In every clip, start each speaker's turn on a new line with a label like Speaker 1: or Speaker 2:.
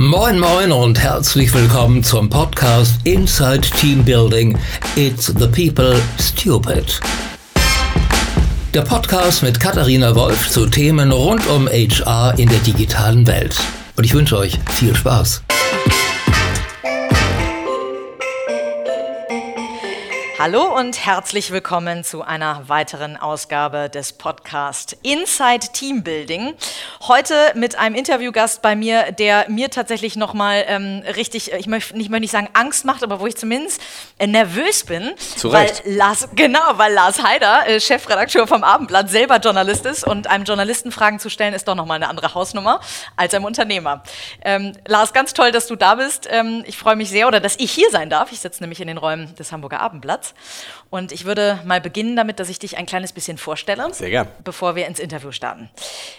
Speaker 1: Moin Moin und herzlich willkommen zum Podcast Inside Team Building. It's the People Stupid. Der Podcast mit Katharina Wolf zu Themen rund um HR in der digitalen Welt. Und ich wünsche euch viel Spaß.
Speaker 2: Hallo und herzlich willkommen zu einer weiteren Ausgabe des Podcast Inside Team Building. Heute mit einem Interviewgast bei mir, der mir tatsächlich nochmal ähm, richtig, ich möchte nicht, möchte nicht sagen Angst macht, aber wo ich zumindest äh, nervös bin.
Speaker 3: Zu Recht.
Speaker 2: Weil Lars, genau, weil Lars Heider, äh, Chefredakteur vom Abendblatt, selber Journalist ist und einem Journalisten Fragen zu stellen, ist doch nochmal eine andere Hausnummer als einem Unternehmer. Ähm, Lars, ganz toll, dass du da bist. Ähm, ich freue mich sehr, oder dass ich hier sein darf. Ich sitze nämlich in den Räumen des Hamburger Abendblatts. Und ich würde mal beginnen damit, dass ich dich ein kleines bisschen vorstelle.
Speaker 3: Sehr gern.
Speaker 2: Bevor wir ins Interview starten.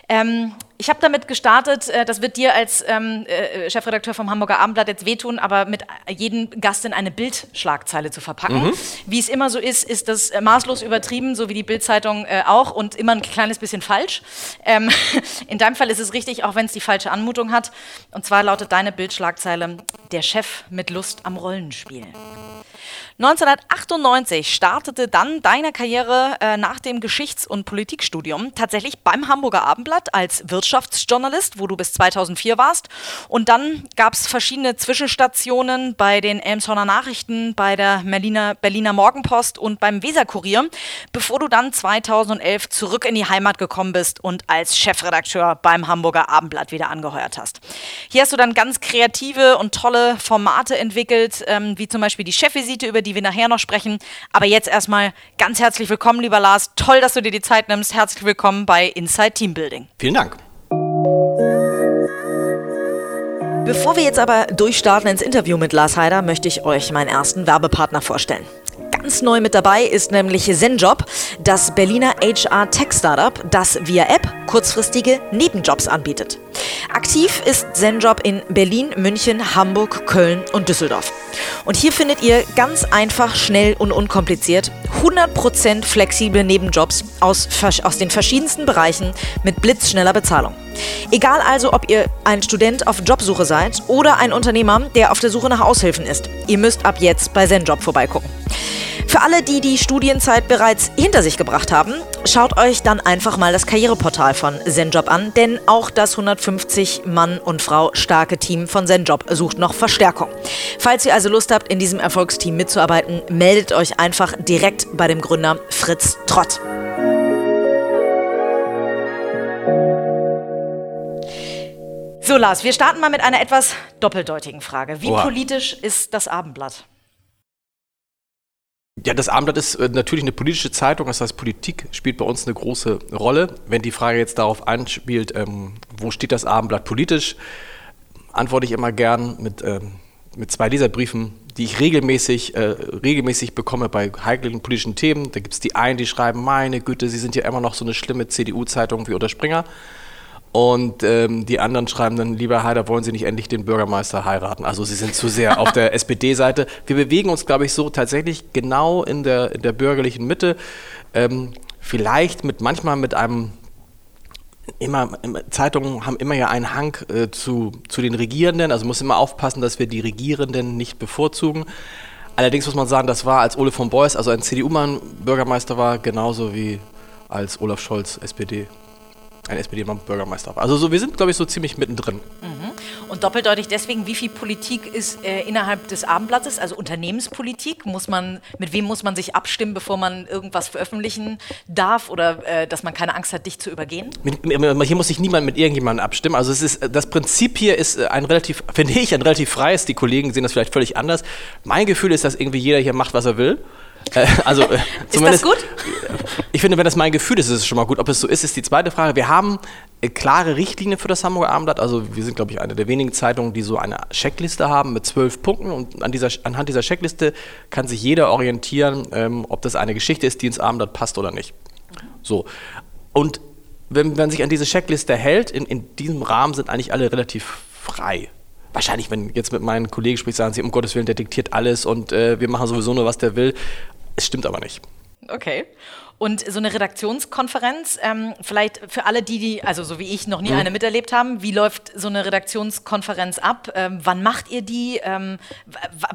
Speaker 2: Ähm, ich habe damit gestartet, äh, das wird dir als ähm, äh, Chefredakteur vom Hamburger Abendblatt jetzt wehtun, aber mit jedem Gast in eine Bildschlagzeile zu verpacken. Mhm. Wie es immer so ist, ist das äh, maßlos übertrieben, so wie die Bildzeitung äh, auch und immer ein kleines bisschen falsch. Ähm, in deinem Fall ist es richtig, auch wenn es die falsche Anmutung hat. Und zwar lautet deine Bildschlagzeile: Der Chef mit Lust am Rollenspiel. 1998 startete dann deine Karriere äh, nach dem Geschichts- und Politikstudium tatsächlich beim Hamburger Abendblatt als Wirtschaftsjournalist, wo du bis 2004 warst. Und dann gab es verschiedene Zwischenstationen bei den Elmshorner Nachrichten, bei der Berliner, Berliner Morgenpost und beim Weserkurier, bevor du dann 2011 zurück in die Heimat gekommen bist und als Chefredakteur beim Hamburger Abendblatt wieder angeheuert hast. Hier hast du dann ganz kreative und tolle Formate entwickelt, ähm, wie zum Beispiel die Chefvisite, über die die wir nachher noch sprechen. Aber jetzt erstmal ganz herzlich willkommen, lieber Lars. Toll, dass du dir die Zeit nimmst. Herzlich willkommen bei Inside Team Building.
Speaker 3: Vielen Dank.
Speaker 2: Bevor wir jetzt aber durchstarten ins Interview mit Lars Heider, möchte ich euch meinen ersten Werbepartner vorstellen. Ganz neu mit dabei ist nämlich ZenJob, das Berliner HR-Tech-Startup, das via App kurzfristige Nebenjobs anbietet. Aktiv ist ZenJob in Berlin, München, Hamburg, Köln und Düsseldorf. Und hier findet ihr ganz einfach, schnell und unkompliziert 100% flexible Nebenjobs aus, aus den verschiedensten Bereichen mit blitzschneller Bezahlung. Egal also, ob ihr ein Student auf Jobsuche seid oder ein Unternehmer, der auf der Suche nach Aushilfen ist. Ihr müsst ab jetzt bei ZenJob vorbeigucken. Für alle, die die Studienzeit bereits hinter sich gebracht haben, schaut euch dann einfach mal das Karriereportal von ZenJob an, denn auch das 150 Mann und Frau starke Team von ZenJob sucht noch Verstärkung. Falls ihr also Lust habt, in diesem Erfolgsteam mitzuarbeiten, meldet euch einfach direkt bei dem Gründer Fritz Trott. So, Lars, wir starten mal mit einer etwas doppeldeutigen Frage. Wie Oha. politisch ist das Abendblatt?
Speaker 3: Ja, das Abendblatt ist äh, natürlich eine politische Zeitung, das heißt, Politik spielt bei uns eine große Rolle. Wenn die Frage jetzt darauf anspielt, ähm, wo steht das Abendblatt politisch, antworte ich immer gern mit, ähm, mit zwei Leserbriefen, die ich regelmäßig, äh, regelmäßig bekomme bei heiklen politischen Themen. Da gibt es die einen, die schreiben, meine Güte, Sie sind ja immer noch so eine schlimme CDU-Zeitung wie Unter Springer. Und ähm, die anderen schreiben dann, lieber Heider, wollen Sie nicht endlich den Bürgermeister heiraten? Also Sie sind zu sehr auf der SPD-Seite. Wir bewegen uns, glaube ich, so tatsächlich genau in der, in der bürgerlichen Mitte. Ähm, vielleicht mit manchmal mit einem immer, Zeitungen haben immer ja einen Hang äh, zu, zu den Regierenden, also muss immer aufpassen, dass wir die Regierenden nicht bevorzugen. Allerdings muss man sagen, das war, als Ole von Beuys, also ein CDU-Mann, Bürgermeister war, genauso wie als Olaf Scholz, SPD ein SPD-Bürgermeister war. Also so, wir sind, glaube ich, so ziemlich mittendrin.
Speaker 2: Mhm. Und doppeldeutig deswegen, wie viel Politik ist äh, innerhalb des Abendblattes, also Unternehmenspolitik? Muss man, mit wem muss man sich abstimmen, bevor man irgendwas veröffentlichen darf oder äh, dass man keine Angst hat, dich zu übergehen?
Speaker 3: Hier muss sich niemand mit irgendjemandem abstimmen. Also es ist, das Prinzip hier ist äh, ein relativ, finde ich, ein relativ freies. Die Kollegen sehen das vielleicht völlig anders. Mein Gefühl ist, dass irgendwie jeder hier macht, was er will.
Speaker 2: Äh, also, äh, ist das gut?
Speaker 3: Ich finde, wenn das mein Gefühl ist, ist es schon mal gut. Ob es so ist, ist die zweite Frage. Wir haben äh, klare Richtlinien für das Hamburger Abendblatt. Also wir sind, glaube ich, eine der wenigen Zeitungen, die so eine Checkliste haben mit zwölf Punkten. Und an dieser, anhand dieser Checkliste kann sich jeder orientieren, ähm, ob das eine Geschichte ist, die ins Abendblatt passt oder nicht. So. Und wenn man sich an diese Checkliste hält, in, in diesem Rahmen sind eigentlich alle relativ frei wahrscheinlich, wenn jetzt mit meinen Kollegen spricht, sagen sie, um Gottes Willen, der diktiert alles und äh, wir machen sowieso nur, was der will. Es stimmt aber nicht.
Speaker 2: Okay. Und so eine Redaktionskonferenz, ähm, vielleicht für alle die, die, also so wie ich, noch nie mhm. eine miterlebt haben, wie läuft so eine Redaktionskonferenz ab? Ähm, wann macht ihr die? Ähm,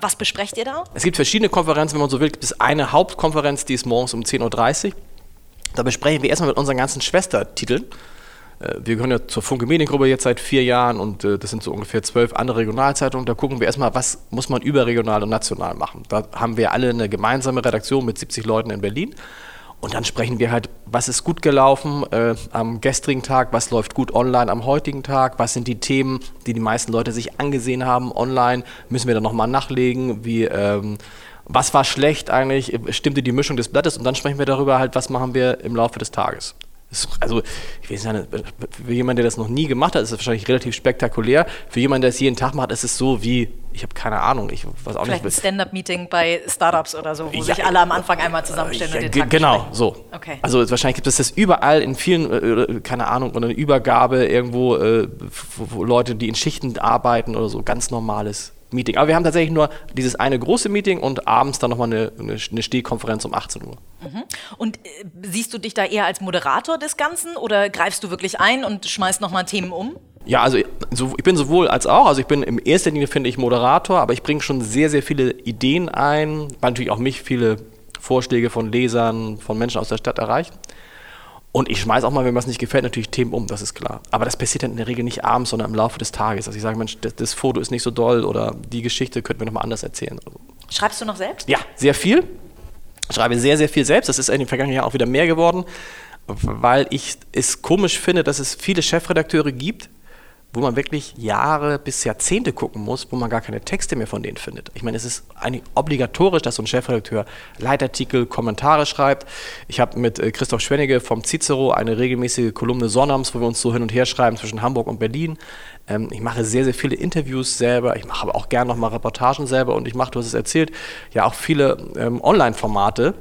Speaker 2: was besprecht ihr da?
Speaker 3: Es gibt verschiedene Konferenzen, wenn man so will. Gibt es eine Hauptkonferenz, die ist morgens um 10.30 Uhr. Da besprechen wir erstmal mit unseren ganzen Schwestertiteln. Äh, wir gehören ja zur Funke Mediengruppe jetzt seit vier Jahren und äh, das sind so ungefähr zwölf andere Regionalzeitungen. Da gucken wir erstmal, was muss man überregional und national machen. Da haben wir alle eine gemeinsame Redaktion mit 70 Leuten in Berlin. Und dann sprechen wir halt, was ist gut gelaufen äh, am gestrigen Tag, was läuft gut online am heutigen Tag, was sind die Themen, die die meisten Leute sich angesehen haben online, müssen wir dann nochmal nachlegen, wie, ähm, was war schlecht eigentlich, stimmte die Mischung des Blattes und dann sprechen wir darüber halt, was machen wir im Laufe des Tages also, ich weiß nicht, für jemanden, der das noch nie gemacht hat, ist es wahrscheinlich relativ spektakulär. Für jemanden, der es jeden Tag macht, ist es so wie, ich habe keine Ahnung, ich weiß auch
Speaker 2: Vielleicht
Speaker 3: nicht.
Speaker 2: ein Stand-up-Meeting bei Startups oder so, wo ja, sich alle am Anfang einmal zusammenstellen ja, und den Tag
Speaker 3: Genau, besprechen. so. Okay. Also wahrscheinlich gibt es das überall in vielen, äh, keine Ahnung, oder eine Übergabe irgendwo, äh, wo Leute, die in Schichten arbeiten oder so, ganz normales Meeting. Aber wir haben tatsächlich nur dieses eine große Meeting und abends dann nochmal eine, eine, eine Stehkonferenz um 18 Uhr.
Speaker 2: Mhm. Und äh, siehst du dich da eher als Moderator des Ganzen oder greifst du wirklich ein und schmeißt nochmal Themen um?
Speaker 3: Ja, also so, ich bin sowohl als auch. Also ich bin in erster Linie, finde ich, Moderator, aber ich bringe schon sehr, sehr viele Ideen ein, weil natürlich auch mich viele Vorschläge von Lesern, von Menschen aus der Stadt erreichen. Und ich schmeiße auch mal, wenn mir was nicht gefällt, natürlich Themen um, das ist klar. Aber das passiert dann in der Regel nicht abends, sondern im Laufe des Tages. Also ich sage, Mensch, das, das Foto ist nicht so doll oder die Geschichte könnten wir nochmal anders erzählen.
Speaker 2: Schreibst du noch selbst?
Speaker 3: Ja, sehr viel. Ich schreibe sehr, sehr viel selbst. Das ist in den vergangenen Jahren auch wieder mehr geworden, weil ich es komisch finde, dass es viele Chefredakteure gibt, wo man wirklich Jahre bis Jahrzehnte gucken muss, wo man gar keine Texte mehr von denen findet. Ich meine, es ist eigentlich obligatorisch, dass so ein Chefredakteur Leitartikel, Kommentare schreibt. Ich habe mit äh, Christoph Schwennige vom Cicero eine regelmäßige Kolumne Sonnabends, wo wir uns so hin und her schreiben zwischen Hamburg und Berlin. Ähm, ich mache sehr, sehr viele Interviews selber. Ich mache aber auch gerne nochmal Reportagen selber und ich mache, du hast es erzählt, ja auch viele ähm, Online-Formate.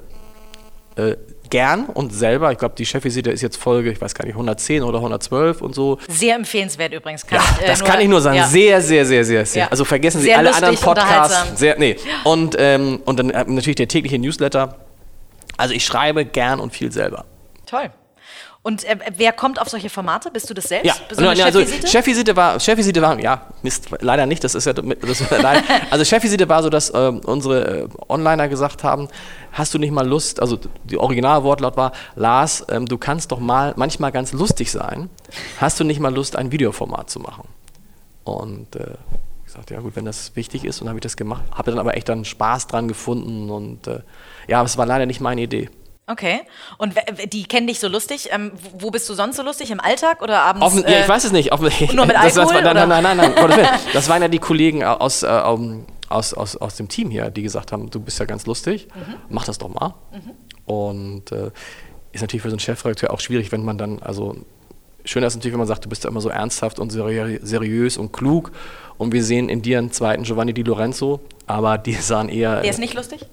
Speaker 3: Gern und selber. Ich glaube, die Chefvisite ist jetzt Folge, ich weiß gar nicht, 110 oder 112 und so.
Speaker 2: Sehr empfehlenswert übrigens.
Speaker 3: Kann ja, ich, äh, das nur, kann ich nur sagen. Ja. Sehr, sehr, sehr, sehr, sehr. Ja. Also vergessen Sie sehr alle lustig, anderen Podcasts. Sehr, nee. Und, ähm, und dann äh, natürlich der tägliche Newsletter. Also ich schreibe gern und viel selber.
Speaker 2: Toll. Und äh, wer kommt auf solche Formate? Bist du das selbst?
Speaker 3: Ja, so also Chefvisite? War, Chefvisite war, ja, Mist, leider nicht, das ist ja, das nein. also Chefvisite war so, dass äh, unsere äh, Onliner gesagt haben, hast du nicht mal Lust, also die Originalwortlaut war, Lars, ähm, du kannst doch mal manchmal ganz lustig sein, hast du nicht mal Lust, ein Videoformat zu machen? Und äh, ich sagte, ja gut, wenn das wichtig ist, und habe ich das gemacht, habe dann aber echt dann Spaß dran gefunden und äh, ja, es war leider nicht meine Idee.
Speaker 2: Okay. Und die kennen dich so lustig. Ähm, wo bist du sonst so lustig? Im Alltag oder abends?
Speaker 3: Offen, äh, ja, ich weiß es nicht. Offen,
Speaker 2: nur mit Alkohol?
Speaker 3: Das, das, nein, nein, nein, nein, nein. das waren ja die Kollegen aus, äh, aus, aus, aus dem Team hier, die gesagt haben, du bist ja ganz lustig, mhm. mach das doch mal. Mhm. Und äh, ist natürlich für so einen Chefredakteur auch schwierig, wenn man dann, also schöner ist natürlich, wenn man sagt, du bist ja immer so ernsthaft und seri seriös und klug. Und wir sehen in dir einen zweiten Giovanni Di Lorenzo, aber die sahen eher.
Speaker 2: Der ist nicht lustig?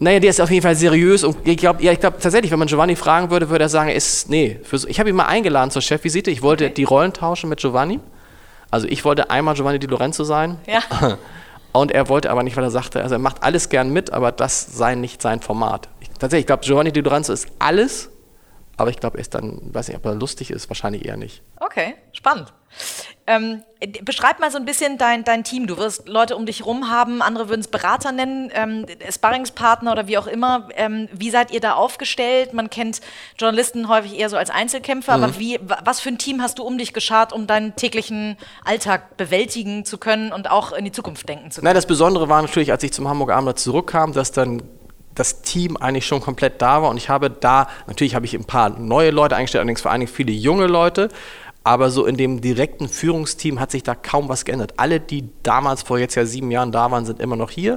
Speaker 3: Naja, der ist auf jeden Fall seriös und ich glaube ja, glaub, tatsächlich, wenn man Giovanni fragen würde, würde er sagen, ist, nee, für, ich habe ihn mal eingeladen zur Chefvisite, ich wollte okay. die Rollen tauschen mit Giovanni. Also ich wollte einmal Giovanni Di Lorenzo sein.
Speaker 2: Ja.
Speaker 3: Und er wollte aber nicht, weil er sagte, also er macht alles gern mit, aber das sei nicht sein Format. Ich, tatsächlich, ich glaube, Giovanni Di Lorenzo ist alles, aber ich glaube, er ist dann, weiß nicht, ob er lustig ist, wahrscheinlich eher nicht.
Speaker 2: Okay, spannend. Ähm, beschreib mal so ein bisschen dein, dein Team. Du wirst Leute um dich herum haben, andere würden es Berater nennen, ähm, Sparringspartner oder wie auch immer. Ähm, wie seid ihr da aufgestellt? Man kennt Journalisten häufig eher so als Einzelkämpfer, mhm. aber wie, was für ein Team hast du um dich geschart, um deinen täglichen Alltag bewältigen zu können und auch in die Zukunft denken zu können?
Speaker 3: Nein, das Besondere war natürlich, als ich zum Hamburger Abend zurückkam, dass dann das Team eigentlich schon komplett da war und ich habe da, natürlich habe ich ein paar neue Leute eingestellt, allerdings vor allen Dingen viele junge Leute, aber so in dem direkten Führungsteam hat sich da kaum was geändert. Alle, die damals vor jetzt ja sieben Jahren da waren, sind immer noch hier.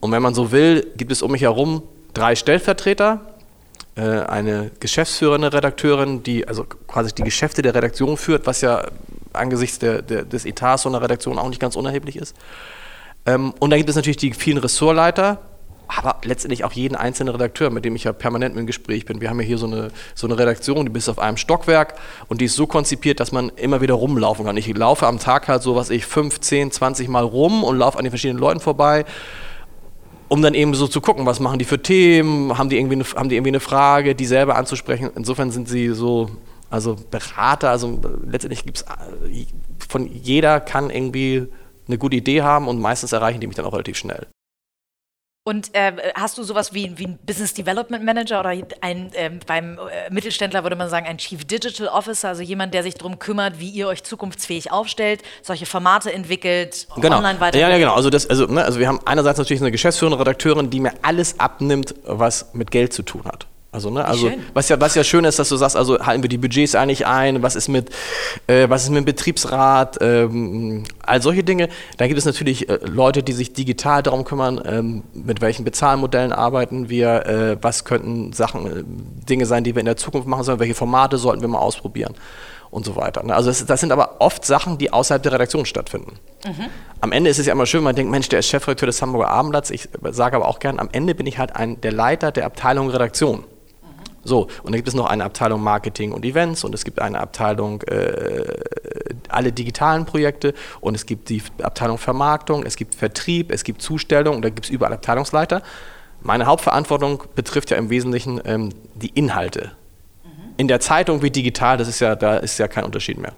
Speaker 3: Und wenn man so will, gibt es um mich herum drei Stellvertreter, äh, eine geschäftsführende Redakteurin, die also quasi die Geschäfte der Redaktion führt, was ja angesichts der, der, des Etats so einer Redaktion auch nicht ganz unerheblich ist. Ähm, und dann gibt es natürlich die vielen Ressortleiter, aber letztendlich auch jeden einzelnen Redakteur, mit dem ich ja permanent im Gespräch bin. Wir haben ja hier so eine, so eine Redaktion, die ist auf einem Stockwerk und die ist so konzipiert, dass man immer wieder rumlaufen kann. Ich laufe am Tag halt so, was ich, 5, 10, 20 Mal rum und laufe an den verschiedenen Leuten vorbei. um dann eben so zu gucken, was machen die für Themen, haben die irgendwie eine, haben die irgendwie eine Frage, die selber anzusprechen. Insofern sind sie so, also Berater, also letztendlich gibt es, von jeder kann irgendwie eine gute Idee haben und meistens erreichen die mich dann auch relativ schnell.
Speaker 2: Und äh, hast du sowas wie, wie ein Business Development Manager oder ein, äh, beim äh, Mittelständler würde man sagen ein Chief Digital Officer, also jemand, der sich darum kümmert, wie ihr euch zukunftsfähig aufstellt, solche Formate entwickelt,
Speaker 3: genau. online weiter. Ja, ja, genau. Also, das, also, ne, also wir haben einerseits natürlich eine geschäftsführende Redakteurin, die mir alles abnimmt, was mit Geld zu tun hat. Also, ne, also was ja, was ja schön ist, dass du sagst, also halten wir die Budgets eigentlich ein, was ist mit, äh, was ist mit dem Betriebsrat, ähm, all solche Dinge. Da gibt es natürlich äh, Leute, die sich digital darum kümmern, ähm, mit welchen Bezahlmodellen arbeiten wir, äh, was könnten Sachen, äh, Dinge sein, die wir in der Zukunft machen sollen, welche Formate sollten wir mal ausprobieren und so weiter. Ne? Also das, das, sind aber oft Sachen, die außerhalb der Redaktion stattfinden. Mhm. Am Ende ist es ja immer schön, man denkt, Mensch, der ist Chefredakteur des Hamburger Abendblatts. Ich sage aber auch gern, am Ende bin ich halt ein, der Leiter der Abteilung Redaktion. So, und dann gibt es noch eine Abteilung Marketing und Events und es gibt eine Abteilung äh, alle digitalen Projekte und es gibt die Abteilung Vermarktung, es gibt Vertrieb, es gibt Zustellung und da gibt es überall Abteilungsleiter. Meine Hauptverantwortung betrifft ja im Wesentlichen ähm, die Inhalte. Mhm. In der Zeitung wie digital, das ist ja, da ist ja kein Unterschied mehr.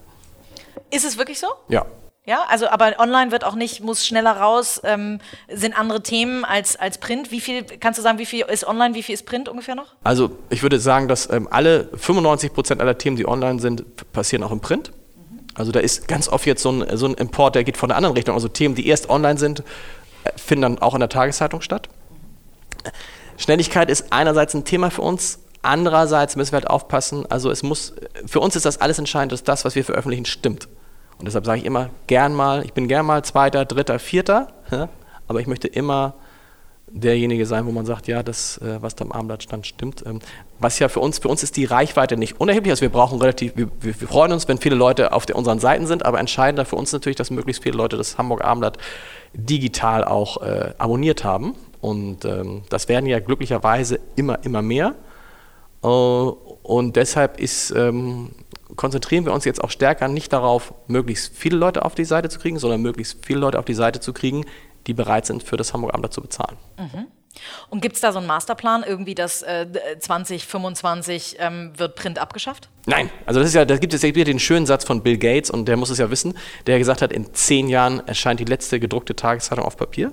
Speaker 2: Ist es wirklich so?
Speaker 3: Ja.
Speaker 2: Ja, also aber online wird auch nicht, muss schneller raus, ähm, sind andere Themen als, als Print. Wie viel, kannst du sagen, wie viel ist online, wie viel ist Print ungefähr noch?
Speaker 3: Also ich würde sagen, dass ähm, alle 95 Prozent aller Themen, die online sind, passieren auch im Print. Also da ist ganz oft jetzt so ein, so ein Import, der geht von der anderen Richtung. Also Themen, die erst online sind, äh, finden dann auch in der Tageszeitung statt. Schnelligkeit ist einerseits ein Thema für uns, andererseits müssen wir halt aufpassen. Also es muss, für uns ist das alles entscheidend, dass das, was wir veröffentlichen, stimmt. Und deshalb sage ich immer, gern mal, ich bin gern mal Zweiter, Dritter, Vierter, aber ich möchte immer derjenige sein, wo man sagt, ja, das, äh, was da am Armblatt stand, stimmt. Ähm, was ja für uns, für uns ist die Reichweite nicht unerheblich, also wir brauchen relativ, wir, wir freuen uns, wenn viele Leute auf der, unseren Seiten sind, aber entscheidender für uns natürlich, dass möglichst viele Leute das Hamburg Abendblatt digital auch äh, abonniert haben. Und ähm, das werden ja glücklicherweise immer, immer mehr. Äh, und deshalb ist ähm, konzentrieren wir uns jetzt auch stärker nicht darauf, möglichst viele Leute auf die Seite zu kriegen, sondern möglichst viele Leute auf die Seite zu kriegen, die bereit sind, für das Hamburg Abendblatt zu bezahlen.
Speaker 2: Mhm. Und gibt es da so einen Masterplan, irgendwie, dass äh, 2025 ähm, wird Print abgeschafft?
Speaker 3: Nein, also das ist ja, da gibt es ja wieder den schönen Satz von Bill Gates und der muss es ja wissen, der gesagt hat, in zehn Jahren erscheint die letzte gedruckte Tageszeitung auf Papier.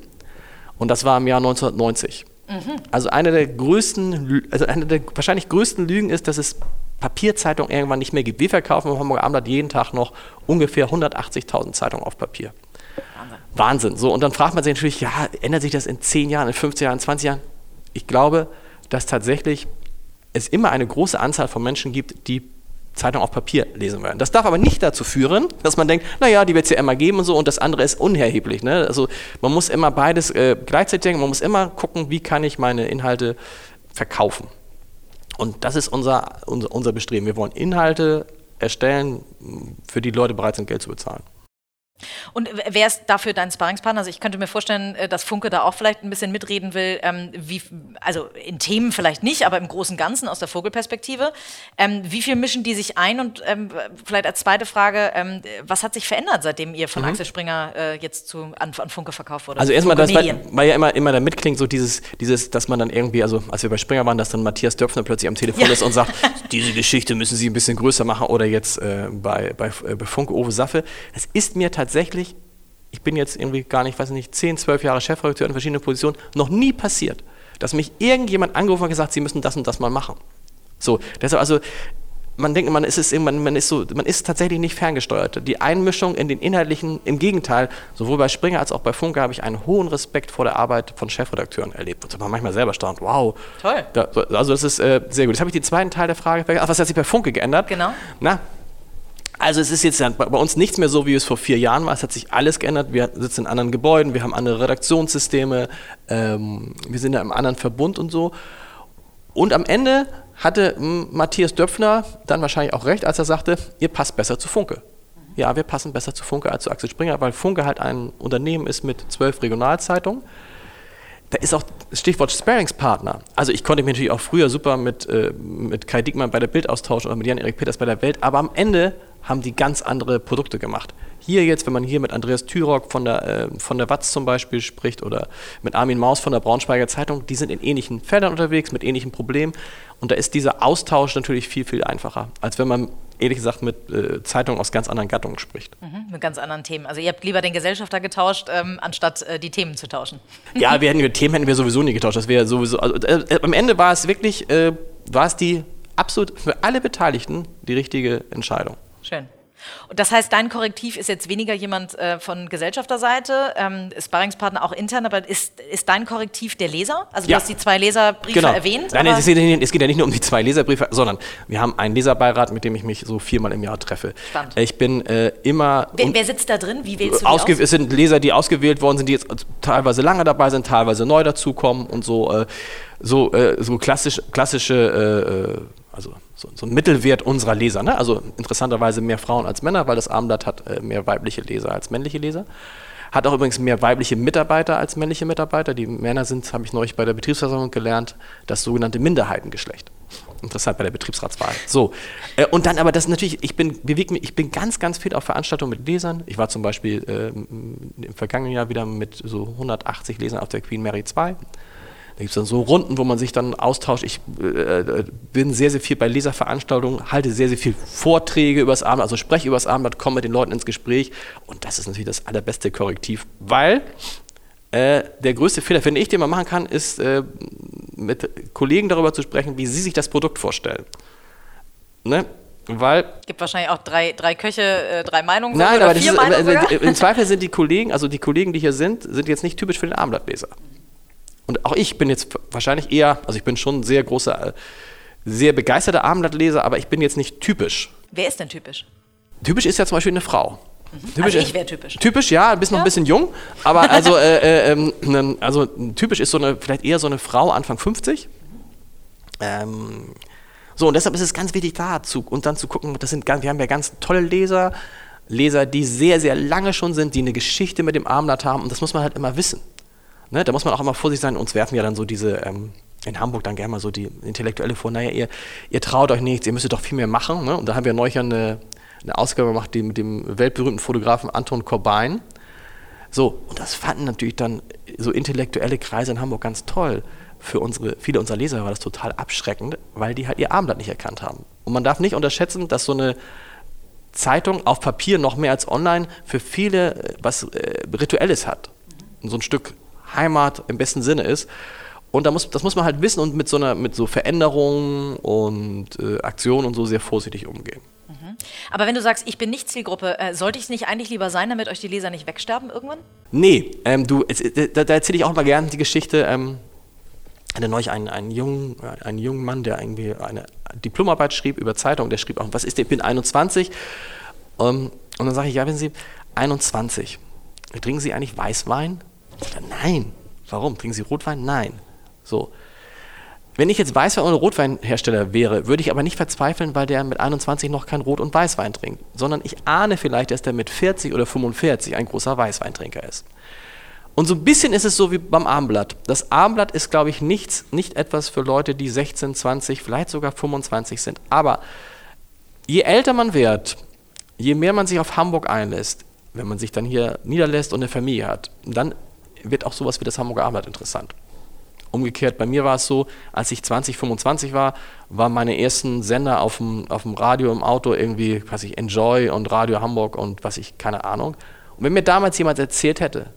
Speaker 3: Und das war im Jahr 1990. Mhm. Also eine der größten, also eine der wahrscheinlich größten Lügen ist, dass es Papierzeitung irgendwann nicht mehr gibt. Wir verkaufen im Hamburger Abendblatt jeden Tag noch ungefähr 180.000 Zeitungen auf Papier. Wahnsinn. Wahnsinn. So, und dann fragt man sich natürlich, ja, ändert sich das in 10 Jahren, in 15 Jahren, in 20 Jahren? Ich glaube, dass tatsächlich es immer eine große Anzahl von Menschen gibt, die Zeitung auf Papier lesen werden. Das darf aber nicht dazu führen, dass man denkt, naja, die wird es ja immer geben und so und das andere ist unerheblich. Ne? Also man muss immer beides äh, gleichzeitig denken, man muss immer gucken, wie kann ich meine Inhalte verkaufen. Und das ist unser, unser, unser Bestreben. Wir wollen Inhalte erstellen, für die Leute bereit sind, Geld zu bezahlen.
Speaker 2: Und wer ist dafür dein Sparringspartner? Also ich könnte mir vorstellen, äh, dass Funke da auch vielleicht ein bisschen mitreden will, ähm, wie, also in Themen vielleicht nicht, aber im Großen und Ganzen aus der Vogelperspektive. Ähm, wie viel mischen die sich ein? Und ähm, vielleicht als zweite Frage, was hat sich verändert, seitdem ihr von mhm. Axel Springer äh, jetzt zu, an, an, Funke verkauft wurde?
Speaker 3: Also erstmal, das weil, weil, ja immer, immer da mitklingt, so dieses, dieses, dass man dann irgendwie, also als wir bei Springer waren, dass dann Matthias Döpfner plötzlich am Telefon ja. ist und sagt, diese Geschichte müssen Sie ein bisschen größer machen oder jetzt äh, bei, bei, äh, bei Funke Owe Saffe. Es ist mir tatsächlich tatsächlich, ich bin jetzt irgendwie gar nicht, weiß nicht, 10, 12 Jahre Chefredakteur in verschiedenen Positionen, noch nie passiert, dass mich irgendjemand angerufen hat und gesagt, Sie müssen das und das mal machen. So, deshalb also, man denkt, man ist, es, man, man, ist so, man ist tatsächlich nicht ferngesteuert. Die Einmischung in den inhaltlichen, im Gegenteil, sowohl bei Springer als auch bei Funke habe ich einen hohen Respekt vor der Arbeit von Chefredakteuren erlebt. Und man manchmal selber staunt, wow.
Speaker 2: Toll.
Speaker 3: Da, also das ist äh, sehr gut. Jetzt habe ich den zweiten Teil der Frage, ach, was hat sich bei Funke geändert?
Speaker 2: Genau.
Speaker 3: Na, also es ist jetzt bei uns nichts mehr so, wie es vor vier Jahren war. Es hat sich alles geändert. Wir sitzen in anderen Gebäuden, wir haben andere Redaktionssysteme, ähm, wir sind ja im anderen Verbund und so. Und am Ende hatte Matthias Döpfner dann wahrscheinlich auch recht, als er sagte, ihr passt besser zu Funke. Ja, wir passen besser zu Funke als zu Axel Springer, weil Funke halt ein Unternehmen ist mit zwölf Regionalzeitungen. Da ist auch das Stichwort Sparingspartner. Also ich konnte mich natürlich auch früher super mit, äh, mit Kai Diekmann bei der Bild austauschen oder mit Jan-Erik Peters bei der Welt, aber am Ende haben die ganz andere Produkte gemacht. Hier jetzt, wenn man hier mit Andreas Tyrock von der, äh, von der Watz zum Beispiel spricht oder mit Armin Maus von der Braunschweiger Zeitung, die sind in ähnlichen Feldern unterwegs, mit ähnlichen Problemen. Und da ist dieser Austausch natürlich viel, viel einfacher, als wenn man ehrlich gesagt mit äh, Zeitungen aus ganz anderen Gattungen spricht.
Speaker 2: Mhm, mit ganz anderen Themen. Also ihr habt lieber den Gesellschafter getauscht, ähm, anstatt äh, die Themen zu tauschen.
Speaker 3: Ja, wir hätten wir Themen hätten wir sowieso nie getauscht. Das wäre sowieso. Also, äh, äh, am Ende war es wirklich, äh, war es die absolut für alle Beteiligten die richtige Entscheidung.
Speaker 2: Schön. Und das heißt, dein Korrektiv ist jetzt weniger jemand äh, von Gesellschafterseite, ähm, Sparringspartner auch intern, aber ist, ist dein Korrektiv der Leser? Also
Speaker 3: Ja.
Speaker 2: du hast die zwei Leserbriefe
Speaker 3: Genau.
Speaker 2: erwähnt.
Speaker 3: Nein, es geht, ja nicht, es geht ja nicht nur um die zwei Leserbriefe, sondern wir haben einen Leserbeirat, mit dem ich mich so viermal im Jahr treffe.
Speaker 2: Spannend.
Speaker 3: Ich bin äh, immer.
Speaker 2: wer, wer sitzt da drin? Wie wählst du aus?
Speaker 3: es sind Leser, die ausgewählt worden sind, die jetzt teilweise lange dabei sind, teilweise neu dazukommen und so, äh, so, äh, so klassisch, klassische, äh, äh, also so, so ein Mittelwert unserer Leser. Ne? Also interessanterweise mehr Frauen als Männer, weil das Abendblatt hat äh, mehr weibliche Leser als männliche Leser. Hat auch übrigens mehr weibliche Mitarbeiter als männliche Mitarbeiter. Die Männer sind, habe ich neulich bei der Betriebsversammlung gelernt, das sogenannte Minderheitengeschlecht. Interessant bei der Betriebsratswahl. So, äh, und dann aber das natürlich, ich bin, bewege mich, ich bin ganz, ganz viel auf Veranstaltungen mit Lesern. Ich war zum Beispiel ähm, im vergangenen Jahr wieder mit so 180 Lesern auf der Queen Mary 2. Da gibt es dann so Runden, wo man sich dann austauscht. Ich äh, bin sehr, sehr viel bei Leserveranstaltungen, halte sehr, sehr viel Vorträge über das Abendblatt, also spreche über das Abendblatt, komme mit den Leuten ins Gespräch. Und das ist natürlich das allerbeste Korrektiv, weil äh, der größte Fehler, finde ich, den man machen kann, ist, äh, mit Kollegen darüber zu sprechen, wie sie sich das Produkt vorstellen. Ne? Weil
Speaker 2: gibt wahrscheinlich auch drei, drei Köche, äh, drei Meinungen
Speaker 3: Nein,
Speaker 2: oder
Speaker 3: aber
Speaker 2: vier
Speaker 3: ist,
Speaker 2: Meinungen
Speaker 3: äh, im Zweifel sind die Kollegen, also die Kollegen, die hier sind, sind jetzt nicht typisch für den Abendblattleser. Und auch ich bin jetzt wahrscheinlich eher, also ich bin schon ein sehr großer, äh, sehr begeisterter Abendblattleser, aber ich bin jetzt nicht typisch.
Speaker 2: Wer ist denn typisch?
Speaker 3: Typisch ist ja zum Beispiel eine Frau. Typisch
Speaker 2: Also ich wäre typisch.
Speaker 3: Typisch, ja, bist noch ein bisschen jung, aber also, äh, äh, ähm, also typisch ist so eine, vielleicht eher so eine Frau Anfang 50. Ähm, so, und deshalb ist es ganz wichtig da zu, und dann zu gucken, das sind, wir haben ja ganz tolle Leser, Leser, die sehr, sehr lange schon sind, die eine Geschichte mit dem Abendblatt haben und das muss man halt immer wissen. Ne, da muss man auch immer vorsichtig sein. Uns werfen ja dann so diese, ähm, in Hamburg dann gerne mal so die Intellektuelle vor, naja, ihr, ihr traut euch nichts, ihr müsstet doch viel mehr machen. Ne? Und da haben wir neulich eine, eine Ausgabe gemacht, die mit dem weltberühmten Fotografen Anton Corbijn. So, und das fanden natürlich dann so intellektuelle Kreise in Hamburg ganz toll. Für unsere, viele unserer Leser war das total abschreckend, weil die halt ihr Abendblatt nicht erkannt haben. Und man darf nicht unterschätzen, dass so eine Zeitung auf Papier noch mehr als online für viele äh, was äh, Rituelles hat. Und so ein Stück Heimat im besten Sinne ist. Und da muss, das muss man halt wissen und mit so einer, mit so Veränderungen und äh, Aktionen und so sehr vorsichtig umgehen.
Speaker 2: Aber wenn du sagst, ich bin nicht Zielgruppe, äh, sollte ich es nicht eigentlich lieber sein, damit euch die Leser nicht wegsterben irgendwann?
Speaker 3: Nee, ähm, du, äh, da, da erzähle ich auch mal gerne die Geschichte. Ähm, hatte neulich einen, einen, jungen, äh, einen jungen Mann, der irgendwie eine Diplomarbeit schrieb über Zeitung. Der schrieb auch, was ist der? Ich bin 21. Ähm, und dann sage ich, ja, wenn Sie 21, trinken Sie eigentlich Weißwein? Nein. Warum? Trinken Sie Rotwein? Nein. So. Wenn ich jetzt Weißwein- oder Rotweinhersteller wäre, würde ich aber nicht verzweifeln, weil der mit 21 noch kein Rot- und Weißwein trinkt, sondern ich ahne vielleicht, dass der mit 40 oder 45 ein großer Weißweintrinker ist. Und so ein bisschen ist es so wie beim Abendblatt. Das Abendblatt ist, glaube ich, nichts, nicht etwas für Leute, die 16, 20, vielleicht sogar 25 sind. Aber je älter man wird, je mehr man sich auf Hamburg einlässt, wenn man sich dann hier niederlässt und eine Familie hat, dann wird auch sowas wie das Hamburger Abendblatt interessant. Umgekehrt, bei mir war es so, als ich 20, 25 war, waren meine ersten Sender auf dem, auf dem Radio im Auto irgendwie, weiß ich, Enjoy und Radio Hamburg und was ich, keine Ahnung. Und wenn mir damals jemand erzählt hätte,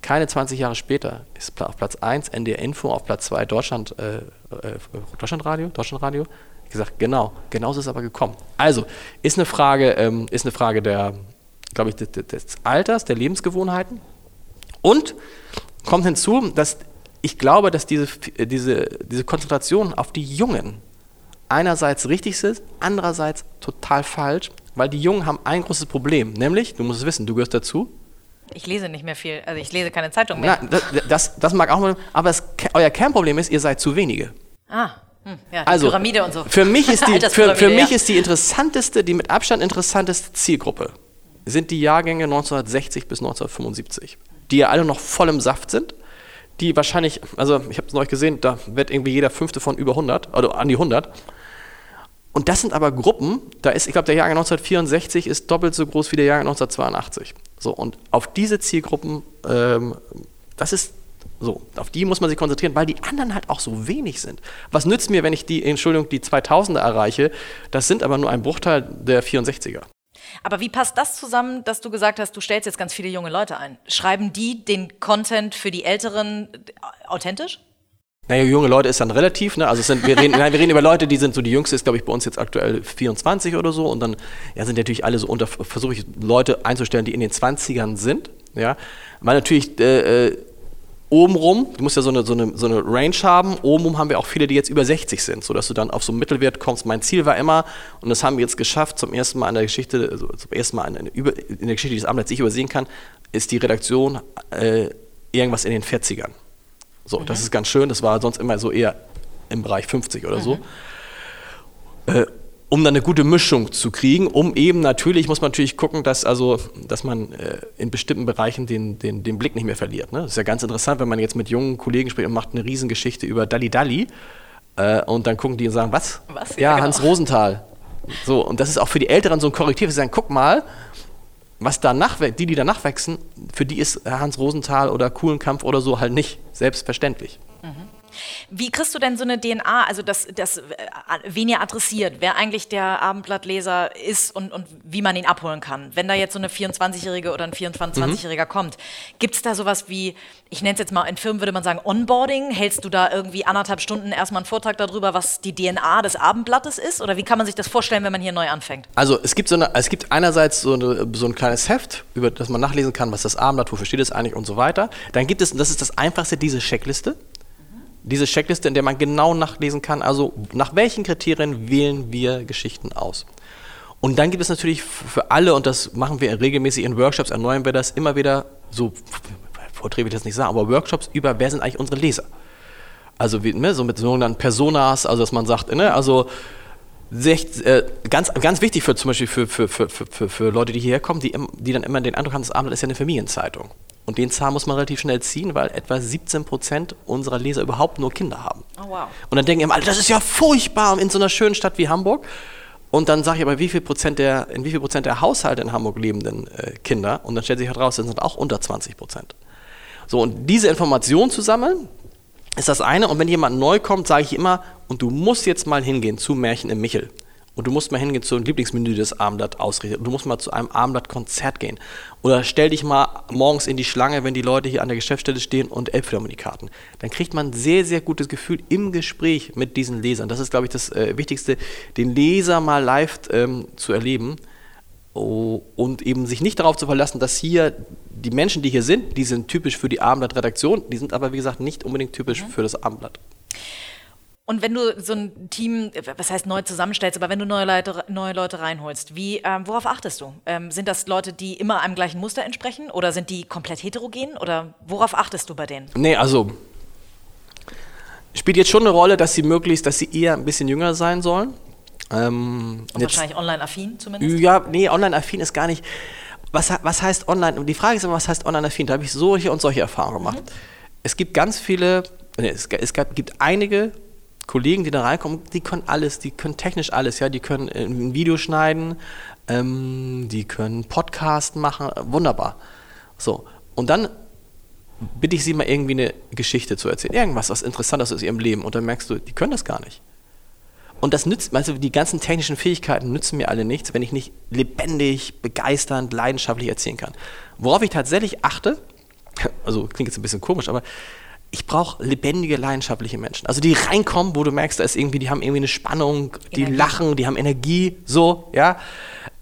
Speaker 3: keine 20 Jahre später ist auf Platz 1 NDR Info, auf Platz 2 Deutschland, äh, äh, Deutschlandradio, Deutschlandradio, ich gesagt, genau, genauso ist es aber gekommen. Also, ist eine Frage, ähm, ist eine Frage der, glaube ich, des, des Alters, der Lebensgewohnheiten. Und kommt hinzu, dass ich glaube, dass diese, diese, diese Konzentration auf die Jungen einerseits richtig ist, andererseits total falsch, weil die Jungen haben ein großes Problem, nämlich, du musst es wissen, du gehörst dazu,
Speaker 2: Ich lese nicht mehr viel, also ich lese keine Zeitung mehr.
Speaker 3: na, das, das, das mag auch mal, aber das, euer Kernproblem ist, ihr seid zu wenige.
Speaker 2: Ah, hm, ja,
Speaker 3: Also,
Speaker 2: Pyramide und so.
Speaker 3: für mich ist die, für, für mich
Speaker 2: ja.
Speaker 3: ist die interessanteste, die mit Abstand interessanteste Zielgruppe, sind die Jahrgänge 1960 bis 1975, die ja alle noch voll im Saft sind, die wahrscheinlich, also ich habe es neulich gesehen, da wird irgendwie jeder Fünfte von über 100, oder an die 100. Und das sind aber Gruppen, da ist, ich glaube, der Jahrgang 1964 ist doppelt so groß wie der Jahrgang 1982. So, und auf diese Zielgruppen, ähm, das ist so, auf die muss man sich konzentrieren, weil die anderen halt auch so wenig sind. Was nützt mir, wenn ich die, Entschuldigung, die 2000er erreiche? Das sind aber nur ein Bruchteil der 64er.
Speaker 2: Aber wie passt das zusammen, dass du gesagt hast, du stellst jetzt ganz viele junge Leute ein? Schreiben die den Content für die Älteren authentisch?
Speaker 3: Naja, junge Leute ist dann relativ, ne? Also sind, wir, reden, nein, wir reden über Leute, die sind so, die jüngste ist, glaube ich, bei uns jetzt aktuell 24 oder so. Und dann ja, sind natürlich alle so unter, versuche ich Leute einzustellen, die in den 20ern sind. Ja? Weil natürlich äh, äh, obenrum, du musst ja so eine, so, eine, so eine Range haben, obenrum haben wir auch viele, die jetzt über 60 sind, sodass du dann auf so einen Mittelwert kommst. Mein Ziel war immer, und das haben wir jetzt geschafft, zum ersten Mal in der Geschichte, also zum ersten Mal in, der, in der Geschichte dieses Amtes, die ich übersehen kann, ist die Redaktion äh, irgendwas in den 40ern. So, mhm. das ist ganz schön. Das war sonst immer so eher im Bereich 50 oder mhm. so. Äh, um dann eine gute Mischung zu kriegen, um eben natürlich, muss man natürlich gucken, dass, also, dass man äh, in bestimmten Bereichen den, den, den Blick nicht mehr verliert. Ne? Das ist ja ganz interessant, wenn man jetzt mit jungen Kollegen spricht und macht eine Riesengeschichte über Dalli Dalli äh, und dann gucken die und sagen, was?
Speaker 2: was?
Speaker 3: Ja, ja genau. Hans Rosenthal. So, und das ist auch für die Älteren so ein Korrektiv, sie sagen, guck mal, was danach, die, die danach wachsen, für die ist Hans Rosenthal oder Kuhlenkampf oder so halt nicht selbstverständlich.
Speaker 2: Mhm. Wie kriegst du denn so eine DNA, also das, das, äh, wen ihr adressiert, wer eigentlich der Abendblattleser ist und, und wie man ihn abholen kann? Wenn da jetzt so eine 24-Jährige oder ein 24-Jähriger mhm. kommt, gibt es da sowas wie, ich nenne es jetzt mal, in Firmen würde man sagen Onboarding? Hältst du da irgendwie anderthalb Stunden erstmal einen Vortrag darüber, was die DNA des Abendblattes ist? Oder wie kann man sich das vorstellen, wenn man hier neu anfängt?
Speaker 3: Also es gibt, so eine, es gibt einerseits so, eine, so ein kleines Heft, über das man nachlesen kann, was das Abendblatt, wofür steht es eigentlich und so weiter. Dann gibt es, das ist das Einfachste, diese Checkliste diese Checkliste, in der man genau nachlesen kann, also nach welchen Kriterien wählen wir Geschichten aus. Und dann gibt es natürlich für alle, und das machen wir regelmäßig in Workshops, erneuern wir das immer wieder, so Vorträge will ich das nicht sagen, aber Workshops über, wer sind eigentlich unsere Leser? Also wie, ne, so mit sogenannten Personas, also dass man sagt, ne, also Sech, äh, ganz, ganz wichtig für zum Beispiel für, für, für, für, für Leute, die hierher kommen, die, die dann immer den Eindruck haben, das Abendblatt ist ja eine Familienzeitung. Und den Zahn muss man relativ schnell ziehen, weil etwa 17 Prozent unserer Leser überhaupt nur Kinder haben.
Speaker 2: Oh, wow.
Speaker 3: Und dann denken immer, das ist ja furchtbar in so einer schönen Stadt wie Hamburg. Und dann sage ich aber, wie viel Prozent der, in wie viel Prozent der Haushalte in Hamburg lebenden äh, Kinder? Und dann stellt sich heraus, das sind auch unter 20 Prozent. So, und diese Information zu sammeln, ist das eine. Und wenn jemand neu kommt, sage ich immer, und du musst jetzt mal hingehen zu Märchen im Michel. Und du musst mal hingehen zu einem Lieblingsmenü des Abendblatt ausrichten. Du musst mal zu einem Abendblatt-Konzert gehen. Oder stell dich mal morgens in die Schlange, wenn die Leute hier an der Geschäftsstelle stehen und Elbphilharmonie-Karten. Dann kriegt man ein sehr, sehr gutes Gefühl im Gespräch mit diesen Lesern. Das ist, glaube ich, das äh, Wichtigste, den Leser mal live ähm, zu erleben. Oh, und eben sich nicht darauf zu verlassen, dass hier die Menschen, die hier sind, die sind typisch für die Abendblatt-Redaktion, die sind aber, wie gesagt, nicht unbedingt typisch mhm. für das Abendblatt.
Speaker 2: Und wenn du so ein Team, was heißt neu zusammenstellst, aber wenn du neue Leute, neue Leute reinholst, wie, ähm, worauf achtest du? Ähm, sind das Leute, die immer einem gleichen Muster entsprechen oder sind die komplett heterogen oder worauf achtest du bei denen?
Speaker 3: Nee, also spielt jetzt schon eine Rolle, dass sie möglichst, dass sie eher ein bisschen jünger sein sollen.
Speaker 2: Ähm, Und wahrscheinlich online-affin zumindest?
Speaker 3: Ja, nee, online-affin ist gar nicht. Was, was heißt online? Und die Frage ist immer, was heißt online-affin? Da habe ich solche und solche Erfahrungen gemacht. Mhm. Es gibt ganz viele, nee, es, es gibt einige Kollegen, die da reinkommen, die können alles, die können technisch alles, ja, die können äh, ein Video schneiden, ähm, die können Podcast machen, wunderbar. So, und dann bitte ich sie mal irgendwie eine Geschichte zu erzählen, irgendwas, was Interessantes aus ihrem Leben und dann merkst du, die können das gar nicht. Und das nützt, also die ganzen technischen Fähigkeiten nützen mir alle nichts, wenn ich nicht lebendig, begeisternd, leidenschaftlich erzählen kann. Worauf ich tatsächlich achte, also klingt jetzt ein bisschen komisch, aber ich brauche lebendige, leidenschaftliche Menschen. Also die reinkommen, wo du merkst, da ist irgendwie, die haben irgendwie eine Spannung, die Energie. lachen, die haben Energie, so, ja.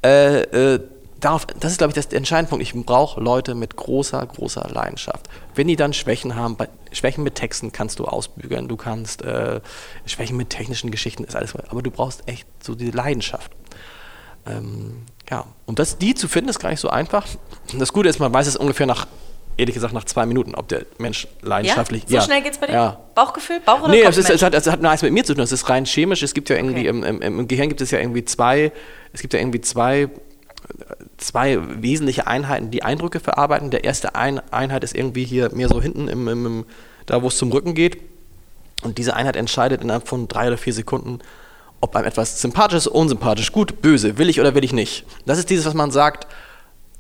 Speaker 3: Äh, äh, darauf, das ist, glaube ich, das, der entscheidende Punkt. Ich brauche Leute mit großer, großer Leidenschaft. Wenn die dann Schwächen haben, bei, Schwächen mit Texten kannst du ausbügeln, du kannst äh, Schwächen mit technischen Geschichten, ist alles, aber du brauchst echt so diese Leidenschaft. Ähm, ja, und das, die zu finden, ist gar nicht so einfach. Das Gute ist, man weiß es ungefähr nach ehrlich gesagt nach zwei Minuten, ob der Mensch leidenschaftlich.
Speaker 2: Ja? So
Speaker 3: ja.
Speaker 2: schnell geht es bei dir?
Speaker 3: Ja.
Speaker 2: Bauchgefühl? Bauch oder
Speaker 3: Nee, es, ist, es, hat, es hat nichts mit mir zu tun. Es ist rein chemisch. Es gibt ja irgendwie okay. im, im, im, Gehirn gibt es ja irgendwie zwei, es gibt ja irgendwie zwei, zwei wesentliche Einheiten, die Eindrücke verarbeiten. Der erste Ein Einheit ist irgendwie hier mehr so hinten, im, im, da wo es zum Rücken geht. Und diese Einheit entscheidet innerhalb von drei oder vier Sekunden, ob einem etwas sympathisch ist, unsympathisch, gut, böse, will ich oder will ich nicht. Das ist dieses, was man sagt,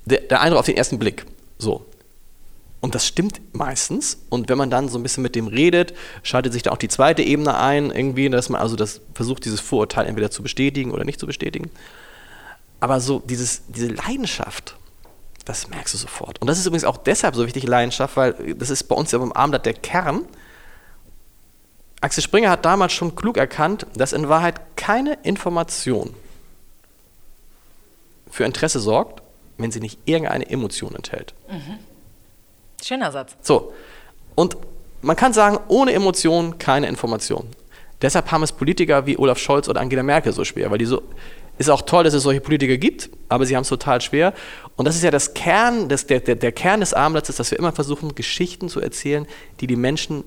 Speaker 3: der, der Eindruck auf den ersten Blick. So. Und das stimmt meistens. Und wenn man dann so ein bisschen mit dem redet, schaltet sich da auch die zweite Ebene ein, irgendwie, dass man also das versucht, dieses Vorurteil entweder zu bestätigen oder nicht zu bestätigen. Aber so dieses, diese Leidenschaft, das merkst du sofort. Und das ist übrigens auch deshalb so wichtig, Leidenschaft, weil das ist bei uns ja beim Abendblatt der Kern. Axel Springer hat damals schon klug erkannt, dass in Wahrheit keine Information für Interesse sorgt, wenn sie nicht irgendeine Emotion enthält.
Speaker 2: Mhm. Schöner Satz.
Speaker 3: So. Und man kann sagen, ohne Emotion keine Information. Deshalb haben es Politiker wie Olaf Scholz oder Angela Merkel so schwer, weil die so ist auch toll, dass es solche Politiker gibt, aber sie haben es total schwer. Und das ist ja das Kern, das, der, der, der Kern des Abendblatts, dass wir immer versuchen, Geschichten zu erzählen, die die Menschen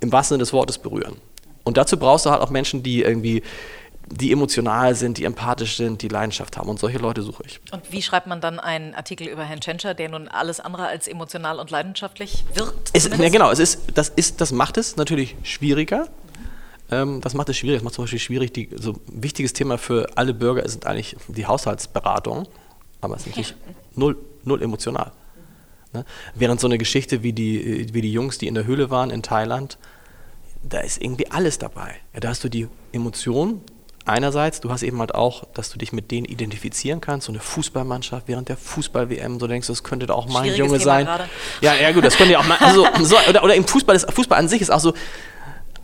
Speaker 3: im wahrsten Sinne des Wortes berühren. Und dazu brauchst du halt auch Menschen, die irgendwie die emotional sind, die empathisch sind, die Leidenschaft haben. Und solche Leute suche ich.
Speaker 2: Und wie schreibt man dann einen Artikel über Herrn Tschentscher, der nun alles andere als emotional und leidenschaftlich wird?
Speaker 3: Es, ja, genau, es ist, das, ist, das macht es natürlich schwieriger. Ähm, das macht es schwierig. Das macht zum Beispiel schwierig, die, so ein wichtiges Thema für alle Bürger ist eigentlich die Haushaltsberatung. Aber es ist natürlich null, null emotional. Ne? Während so eine Geschichte wie die, wie die Jungs, die in der Höhle waren in Thailand, da ist irgendwie alles dabei. Ja, da hast du die Emotion, einerseits, du hast eben halt auch, dass du dich mit denen identifizieren kannst, so eine Fußballmannschaft während der Fußball-WM, so denkst du, das könnte auch mein Junge Thema sein. Grade. Ja, ja gut, das könnte ja auch mal, also, so, oder, oder im Fußball, ist, Fußball an sich ist auch so,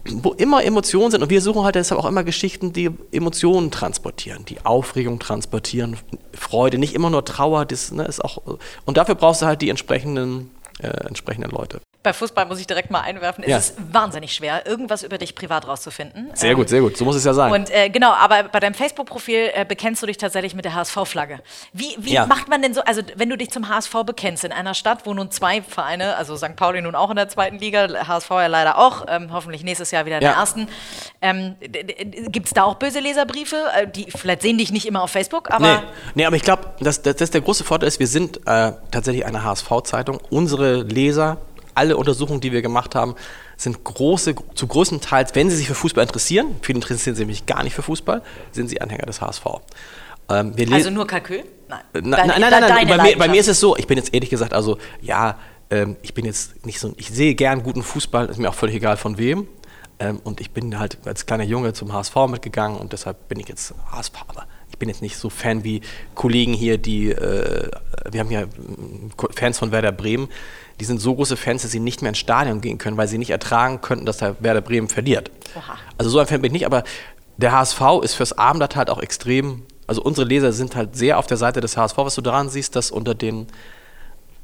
Speaker 3: wo immer Emotionen sind und wir suchen halt deshalb auch immer Geschichten, die Emotionen transportieren, die Aufregung transportieren, Freude, nicht immer nur Trauer, das ne, ist auch, und dafür brauchst du halt die entsprechenden, äh, entsprechenden Leute
Speaker 2: bei Fußball muss ich direkt mal einwerfen, ja. es ist wahnsinnig schwer, irgendwas über dich privat rauszufinden.
Speaker 3: Sehr ähm, gut, sehr gut, so muss es ja sein.
Speaker 2: Und äh, genau, aber bei deinem Facebook-Profil äh, bekennst du dich tatsächlich mit der HSV-Flagge. Wie, wie ja. macht man denn so, also wenn du dich zum HSV bekennst, in einer Stadt, wo nun zwei Vereine, also St. Pauli nun auch in der zweiten Liga, HSV ja leider auch, ähm, hoffentlich nächstes Jahr wieder in ja. der ersten, ähm, gibt es da auch böse Leserbriefe? Äh, die vielleicht sehen dich nicht immer auf Facebook, aber...
Speaker 3: Nee, nee aber ich glaube, dass, dass, dass der große Vorteil ist, wir sind äh, tatsächlich eine HSV-Zeitung. Unsere Leser alle Untersuchungen, die wir gemacht haben, sind große, zu größten Teils, wenn sie sich für Fußball interessieren, viele interessieren sich nämlich gar nicht für Fußball, sind sie Anhänger des HSV.
Speaker 2: Ähm, also nur Kalkül?
Speaker 3: Nein. Nein, nein, nein, nein, nein. Bei, mir, bei, mir, ist es so, ich bin jetzt ehrlich gesagt, also ja, ähm, ich bin jetzt nicht so, ich sehe gern guten Fußball, ist mir auch völlig egal von wem. Ähm, und ich bin halt als kleiner Junge zum HSV mitgegangen und deshalb bin ich jetzt HSV. Aber bin jetzt nicht so Fan wie Kollegen hier, die, äh, wir haben ja Fans von Werder Bremen, die sind so große Fans, dass sie nicht mehr ins Stadion gehen können, weil sie nicht ertragen könnten, dass der Werder Bremen verliert. Oha. Also so ein Fan bin ich nicht, aber der HSV ist fürs Abendblatt halt auch extrem, also unsere Leser sind halt sehr auf der Seite des HSV, was du daran siehst, dass unter den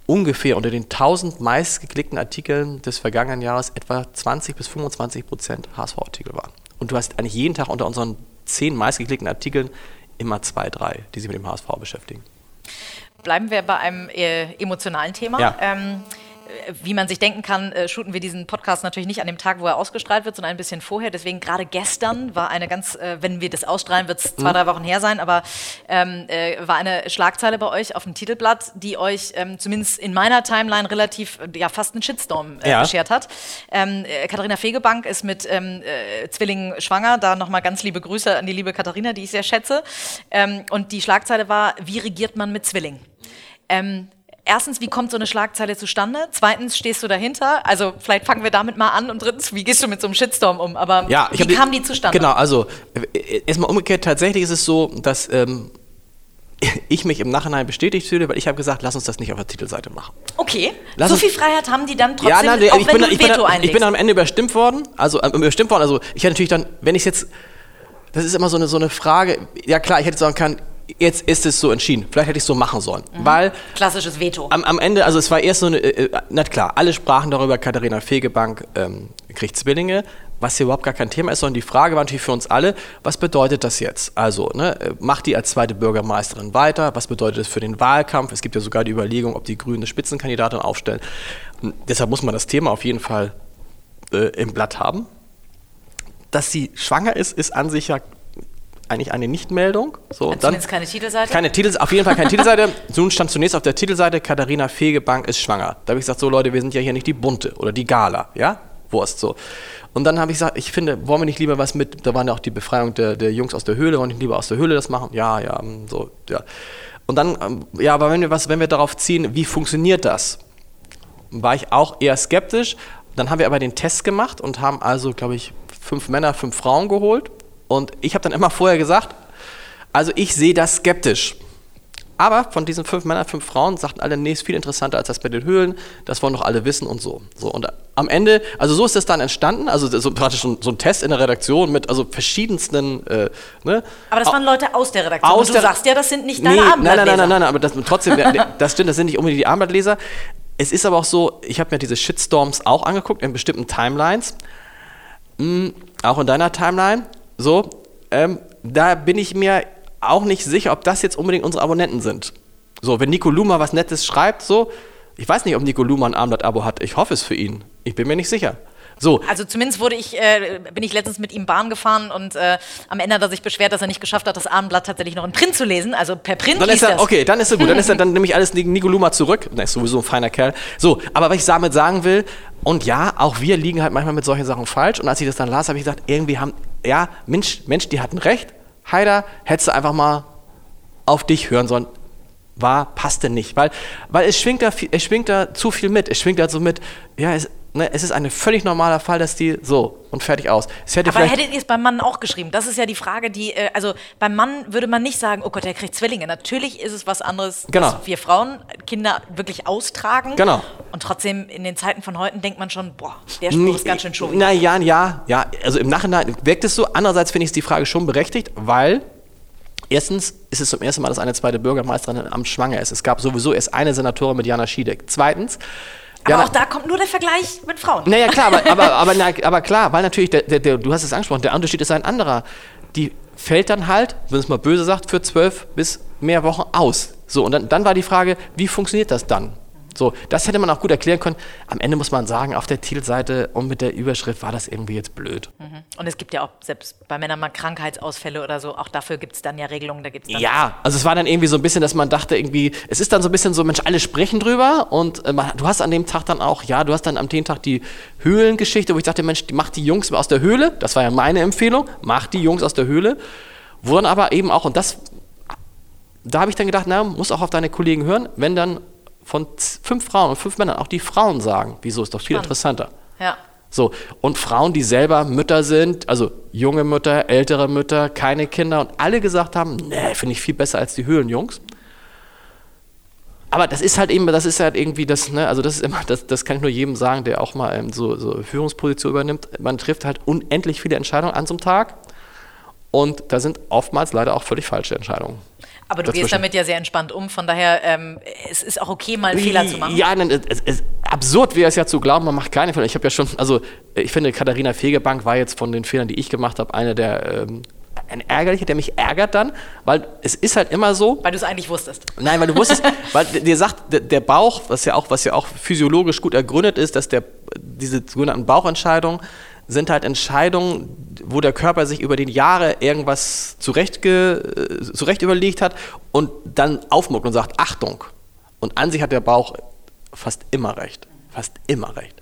Speaker 3: ungefähr unter den 1000 meistgeklickten Artikeln des vergangenen Jahres etwa 20 bis 25 Prozent HSV-Artikel waren. Und du hast eigentlich jeden Tag unter unseren 10 meistgeklickten Artikeln immer zwei, drei, die sich mit dem HSV beschäftigen.
Speaker 2: Bleiben wir bei einem äh, emotionalen Thema. Ja. Ähm, wie man sich denken kann, äh, shooten wir diesen Podcast natürlich nicht an dem Tag, wo er ausgestrahlt wird, sondern ein bisschen vorher. Deswegen gerade gestern war eine ganz, äh, wenn wir das ausstrahlen, wird es zwei, mhm. drei Wochen her sein, aber ähm, äh, war eine Schlagzeile bei euch auf dem Titelblatt, die euch ähm, zumindest in meiner Timeline relativ, äh, ja, fast einen Shitstorm äh, ja. beschert hat. Ähm, äh, Katharina Fegebank ist mit ähm, Zwillingen schwanger. Da nochmal ganz liebe Grüße an die liebe Katharina, die ich sehr schätze. Ähm, und die Schlagzeile war, wie regiert man mit Zwillingen? Ähm, erstens, wie kommt so eine Schlagzeile zustande? Zweitens, stehst du dahinter? Also vielleicht fangen wir damit mal an. Und drittens, wie gehst du mit so einem Shitstorm um? Aber ja, wie kam die, die zustande?
Speaker 3: Genau, also äh, erstmal umgekehrt, tatsächlich ist es so, dass ähm, ich mich im Nachhinein bestätigt fühle, weil ich habe gesagt, lass uns das nicht auf der Titelseite machen.
Speaker 2: Okay. Lass so viel Freiheit haben die dann trotzdem,
Speaker 3: ja, nein, auch ich wenn bin, du ein Veto ich bin, ich bin am Ende überstimmt worden. Also äh, überstimmt worden. Also ich hätte natürlich dann, wenn ich jetzt, das ist immer so eine, so eine Frage, ja klar, ich hätte sagen können, jetzt ist es so entschieden. Vielleicht hätte ich es so machen sollen. Mhm. Weil.
Speaker 2: Klassisches Veto.
Speaker 3: Am, am, Ende, also es war erst so eine, äh, äh, na klar, alle sprachen darüber, Katharina Fegebank ähm, kriegt Zwillinge, was hier überhaupt gar kein Thema ist, sondern die Frage war natürlich für uns alle, was bedeutet das jetzt? Also, ne, macht die als zweite Bürgermeisterin weiter? Was bedeutet das für den Wahlkampf? Es gibt ja sogar die Überlegung, ob die Grünen eine Spitzenkandidatin aufstellen. Und deshalb muss man das Thema auf jeden Fall äh, im Blatt haben. Dass sie schwanger ist, ist an sich ja eigentlich eine Nichtmeldung.
Speaker 2: So, dann Zumindest keine Titelseite?
Speaker 3: Keine Titel, auf jeden Fall keine Titelseite. Nun stand zunächst auf der Titelseite, Katharina Fegebank ist schwanger. Da habe ich gesagt, so Leute, wir sind ja hier nicht die Bunte oder die Gala, ja? Wurst so. Und dann habe ich gesagt, ich finde, wollen wir nicht lieber was mit, da waren ja auch die Befreiung der, der Jungs aus der Höhle, wollen wir nicht lieber aus der Höhle das machen? Ja, ja, mm, so, ja. Und dann, ähm, ja, aber wenn wir was, wenn wir darauf ziehen, wie funktioniert das? War ich auch eher skeptisch. Dann haben wir aber den Test gemacht und haben also, glaube ich, fünf Männer, fünf Frauen geholt. Und ich habe dann immer vorher gesagt, also ich sehe das skeptisch. Aber von diesen fünf Männern, fünf Frauen sagten alle, nee, ist viel interessanter als das bei den Höhlen. Das wollen doch alle wissen und so. so und am Ende, also so ist das dann entstanden. Also so praktisch so, so ein Test in der Redaktion mit also verschiedensten. Äh,
Speaker 2: ne? Aber das waren Leute aus der Redaktion.
Speaker 3: Aus
Speaker 2: du
Speaker 3: der,
Speaker 2: sagst ja, das sind nicht deine
Speaker 3: nee,
Speaker 2: Abendblattleser.
Speaker 3: Nein, nein, nein, nein, nein, aber das, trotzdem, das stimmt, das sind nicht unbedingt die Abendblattleser. Es ist aber auch so, ich habe mir diese Shitstorms auch angeguckt in bestimmten Timelines. Mhm, auch in deiner Timeline. So, ähm, da bin ich mir auch nicht sicher, ob das jetzt unbedingt unsere Abonnenten sind. So, wenn Nico Luma was Nettes schreibt, so, ich weiß nicht, ob Nico Luma ein Abendblatt-Abo hat. Ich hoffe es für ihn. Ich bin mir nicht sicher. So.
Speaker 2: Also zumindest wurde ich, äh, bin ich letztens mit ihm Bahn gefahren und äh, am Ende hat er sich beschwert, dass er nicht geschafft hat, das Abendblatt tatsächlich noch in Print zu lesen, also per Print.
Speaker 3: Dann ist er, okay, dann ist er gut. Dann ist er, dann nehme ich alles Nico Luma zurück. Der ist sowieso ein feiner Kerl. So, aber was ich damit sagen will, und ja, auch wir liegen halt manchmal mit solchen Sachen falsch. Und als ich das dann las, habe ich gesagt, irgendwie haben, ja, Mensch, Mensch, die hatten recht. Heider, hättest du einfach mal auf dich hören sollen. War, passte nicht. Weil, weil es, schwingt da, es schwingt da zu viel mit. Es schwingt da so mit, ja, es, ne, es ist ein völlig normaler Fall, dass die so und fertig aus.
Speaker 2: Hätte Aber hättet ihr es beim Mann auch geschrieben? Das ist ja die Frage, die, äh, also beim Mann würde man nicht sagen, oh Gott, der kriegt Zwillinge. Natürlich ist es was anderes,
Speaker 3: genau.
Speaker 2: dass wir Frauen Kinder wirklich austragen.
Speaker 3: Genau.
Speaker 2: Und trotzdem in den Zeiten von heute denkt man schon, boah, der Spruch ist ganz schön schon.
Speaker 3: Na ja, ja, ja. Also im Nachhinein wirkt es so. Andererseits finde ich die Frage schon berechtigt, weil Erstens ist es zum ersten Mal, dass eine zweite Bürgermeisterin im Amt schwanger ist. Es gab sowieso erst eine Senatorin mit Jana Schiedek. Zweitens,
Speaker 2: aber ja, auch da kommt nur der Vergleich mit Frauen.
Speaker 3: Naja, klar, aber, aber, aber, na, aber klar, weil natürlich, der, der, der, du hast es angesprochen, der Unterschied ist ein anderer. Die fällt dann halt, wenn es mal böse sagt, für zwölf bis mehr Wochen aus. So, und dann, dann war die Frage, wie funktioniert das dann? So, das hätte man auch gut erklären können. Am Ende muss man sagen, auf der Titelseite und mit der Überschrift war das irgendwie jetzt blöd.
Speaker 2: Mhm. Und es gibt ja auch, selbst bei Männern mal Krankheitsausfälle oder so, auch dafür gibt es dann ja Regelungen, da gibt's dann
Speaker 3: Ja, also es war dann irgendwie so ein bisschen, dass man dachte irgendwie, es ist dann so ein bisschen so, Mensch, alle sprechen drüber und äh, man, du hast an dem Tag dann auch, ja, du hast dann am dem Tag die Höhlengeschichte, wo ich dachte, Mensch, mach die Jungs aus der Höhle, das war ja meine Empfehlung, mach die Jungs aus der Höhle, dann aber eben auch, und das, da habe ich dann gedacht, na, muss auch auf deine Kollegen hören, wenn dann von fünf Frauen und fünf Männern auch die Frauen sagen, wieso ist doch viel Spannend. interessanter.
Speaker 2: Ja.
Speaker 3: So, und Frauen, die selber Mütter sind, also junge Mütter, ältere Mütter, keine Kinder und alle gesagt haben, nee, finde ich viel besser als die Höhlenjungs. Aber das ist halt eben, das ist halt irgendwie das, ne, also das ist immer, das, das kann ich nur jedem sagen, der auch mal ähm, so, so Führungsposition übernimmt. Man trifft halt unendlich viele Entscheidungen an so einem Tag und da sind oftmals leider auch völlig falsche Entscheidungen.
Speaker 2: Aber du gehst damit ja sehr entspannt um, von daher ähm, es ist auch okay, mal einen Fehler zu machen.
Speaker 3: Ja, nein, es, es, absurd wäre es ja zu glauben, man macht keine Fehler. Ich habe ja schon, also ich finde, Katharina Fegebank war jetzt von den Fehlern, die ich gemacht habe, einer der ähm, ein ärgerlicher, der mich ärgert dann, weil es ist halt immer so.
Speaker 2: Weil du es eigentlich wusstest.
Speaker 3: Nein, weil du wusstest, weil dir sagt, der, der Bauch, was ja auch, was ja auch physiologisch gut ergründet ist, dass der diese sogenannten Bauchentscheidungen sind halt Entscheidungen, wo der Körper sich über die Jahre irgendwas zurecht, zurecht überlegt hat und dann aufmuckt und sagt, Achtung. Und an sich hat der Bauch fast immer recht. Fast immer recht.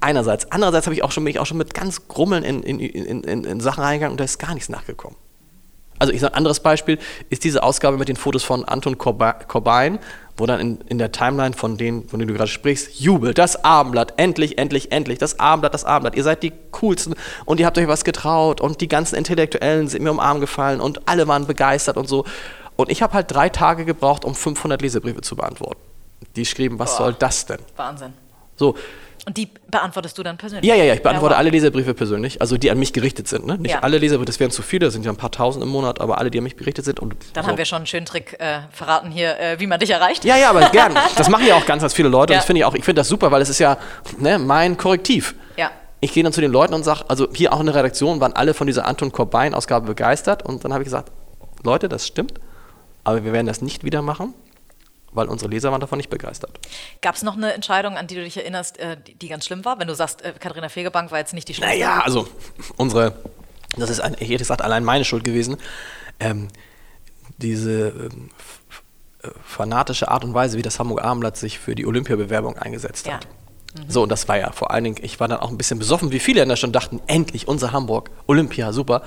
Speaker 3: Einerseits. Andererseits habe ich auch schon, bin ich auch schon mit ganz Grummeln in, in, in, in Sachen reingegangen und da ist gar nichts nachgekommen. Also ich sage, ein anderes Beispiel ist diese Ausgabe mit den Fotos von Anton Corbijn, wo dann in, in der Timeline von denen, von denen du gerade sprichst, jubelt, das Abendblatt, endlich, endlich, endlich, das Abendblatt, das Abendblatt, ihr seid die coolsten und ihr habt euch was getraut und die ganzen Intellektuellen sind mir um den Arm gefallen und alle waren begeistert und so. Und ich habe halt drei Tage gebraucht, um 500 Lesebriefe zu beantworten. Die schrieben, was Boah. soll das denn?
Speaker 2: Wahnsinn.
Speaker 3: So,
Speaker 2: und die beantwortest du dann persönlich?
Speaker 3: Ja, ja, ja, ich beantworte ja, alle Leserbriefe persönlich, also die an mich gerichtet sind. Ne? Nicht
Speaker 2: ja.
Speaker 3: alle Leserbriefe, das wären zu viele, das sind ja ein paar tausend im Monat, aber alle, die an mich gerichtet sind. Und
Speaker 2: dann so. haben wir schon einen schönen Trick äh, verraten hier, äh, wie man dich erreicht.
Speaker 3: Ja, ja, aber gern. Das machen ja auch ganz, ganz viele Leute ja. und das finde ich auch, ich finde das super, weil es ist ja ne, mein Korrektiv.
Speaker 2: Ja.
Speaker 3: Ich gehe dann zu den Leuten und sage, also hier auch in der Redaktion waren alle von dieser Anton Corbijn-Ausgabe begeistert und dann habe ich gesagt, Leute, das stimmt, aber wir werden das nicht wieder machen weil unsere Leser waren davon nicht begeistert.
Speaker 2: Gab es noch eine Entscheidung, an die du dich erinnerst, äh, die, ganz schlimm war? Wenn du sagst, äh, Katharina Fegebank war jetzt nicht die schlimmste?
Speaker 3: Naja, also unsere, das ist, ein, ich hätte gesagt, allein meine Schuld gewesen. Ähm, diese ähm, fanatische Art und Weise, wie das Hamburger Abendblatt sich für die Olympiabewerbung eingesetzt hat. Mhm. So, und das war ja vor allen Dingen, ich war dann auch ein bisschen besoffen, wie viele in der Stadt dachten, endlich unser Hamburg, Olympia, super.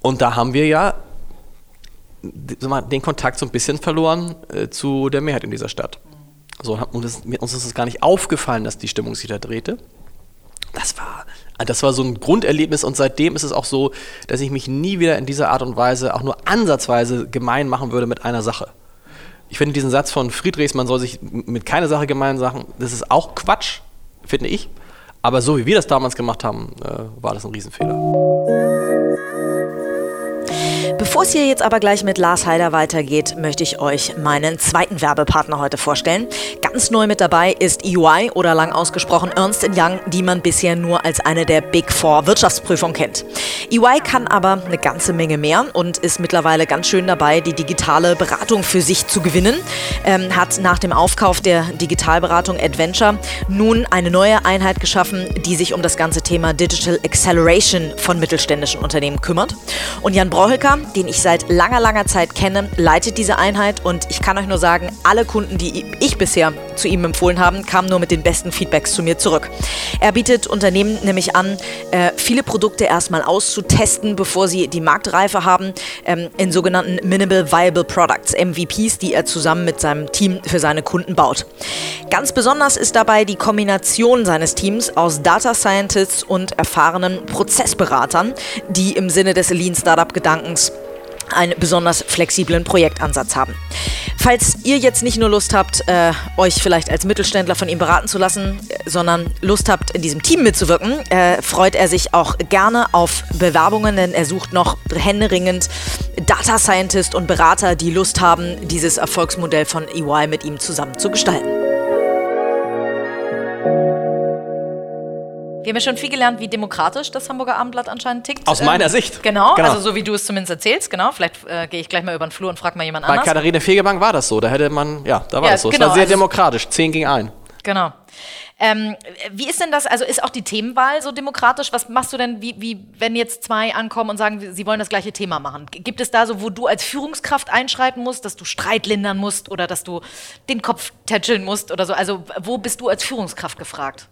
Speaker 3: Und da haben wir ja den Kontakt so ein bisschen verloren äh, zu der Mehrheit in dieser Stadt. So, und das, uns ist es gar nicht aufgefallen, dass die Stimmung sich da drehte. Das war, das war so ein Grunderlebnis und seitdem ist es auch so, dass ich mich nie wieder in dieser Art und Weise, auch nur ansatzweise gemein machen würde mit einer Sache. Ich finde diesen Satz von Friedrichs, man soll sich mit keiner Sache gemein machen, das ist auch Quatsch, finde ich. Aber so wie wir das damals gemacht haben, äh, war das ein Riesenfehler.
Speaker 2: Bevor es hier jetzt aber gleich mit Lars Heider weitergeht, möchte ich euch meinen zweiten Werbepartner heute vorstellen. Ganz neu mit dabei ist EY oder lang ausgesprochen Ernst Young, die man bisher nur als eine der Big Four Wirtschaftsprüfungen kennt. EY kann aber eine ganze Menge mehr und ist mittlerweile ganz schön dabei, die digitale Beratung für sich zu gewinnen. Ähm, hat nach dem Aufkauf der Digitalberatung Adventure nun eine neue Einheit geschaffen, die sich um das ganze Thema Digital Acceleration von mittelständischen Unternehmen kümmert. Und Jan Brohelka, den ich seit langer, langer Zeit kenne, leitet diese Einheit und ich kann euch nur sagen, alle Kunden, die ich bisher zu ihm empfohlen habe, kamen nur mit den besten Feedbacks zu mir zurück. Er bietet Unternehmen nämlich an, äh, viele Produkte erstmal auszutesten, bevor sie die Marktreife haben, ähm, in sogenannten Minimal Viable Products, MVPs, die er zusammen mit seinem Team für seine Kunden baut. Ganz besonders ist dabei die Kombination seines Teams aus Data Scientists und erfahrenen Prozessberatern, die im Sinne des Lean Startup Gedankens einen besonders flexiblen Projektansatz haben. Falls ihr jetzt nicht nur Lust habt, äh, euch vielleicht als Mittelständler von ihm beraten zu lassen, sondern Lust habt, in diesem Team mitzuwirken, äh, freut er sich auch gerne auf Bewerbungen, denn er sucht noch händeringend Data Scientist und Berater, die Lust haben, dieses Erfolgsmodell von EY mit ihm zusammen zu gestalten. Wir haben ja schon viel gelernt, wie demokratisch das Hamburger Abendblatt anscheinend tickt.
Speaker 3: Aus meiner ähm, Sicht.
Speaker 2: Genau, genau, also so wie du es zumindest erzählst, genau. Vielleicht äh, gehe ich gleich mal über den Flur und frage mal jemand
Speaker 3: Bei
Speaker 2: anders.
Speaker 3: Bei Katharina Fegebank war das so, da hätte man, ja, da war ja, das so. Genau, es war sehr also demokratisch, 10 gegen 1.
Speaker 2: Genau. Ähm, wie ist denn das, also ist auch die Themenwahl so demokratisch? Was machst du denn, wie, wie, wenn jetzt zwei ankommen und sagen, sie wollen das gleiche Thema machen? Gibt es da so, wo du als Führungskraft einschreiten musst, dass du Streit lindern musst oder dass du den Kopf tätscheln musst oder so? Also wo bist du als Führungskraft gefragt?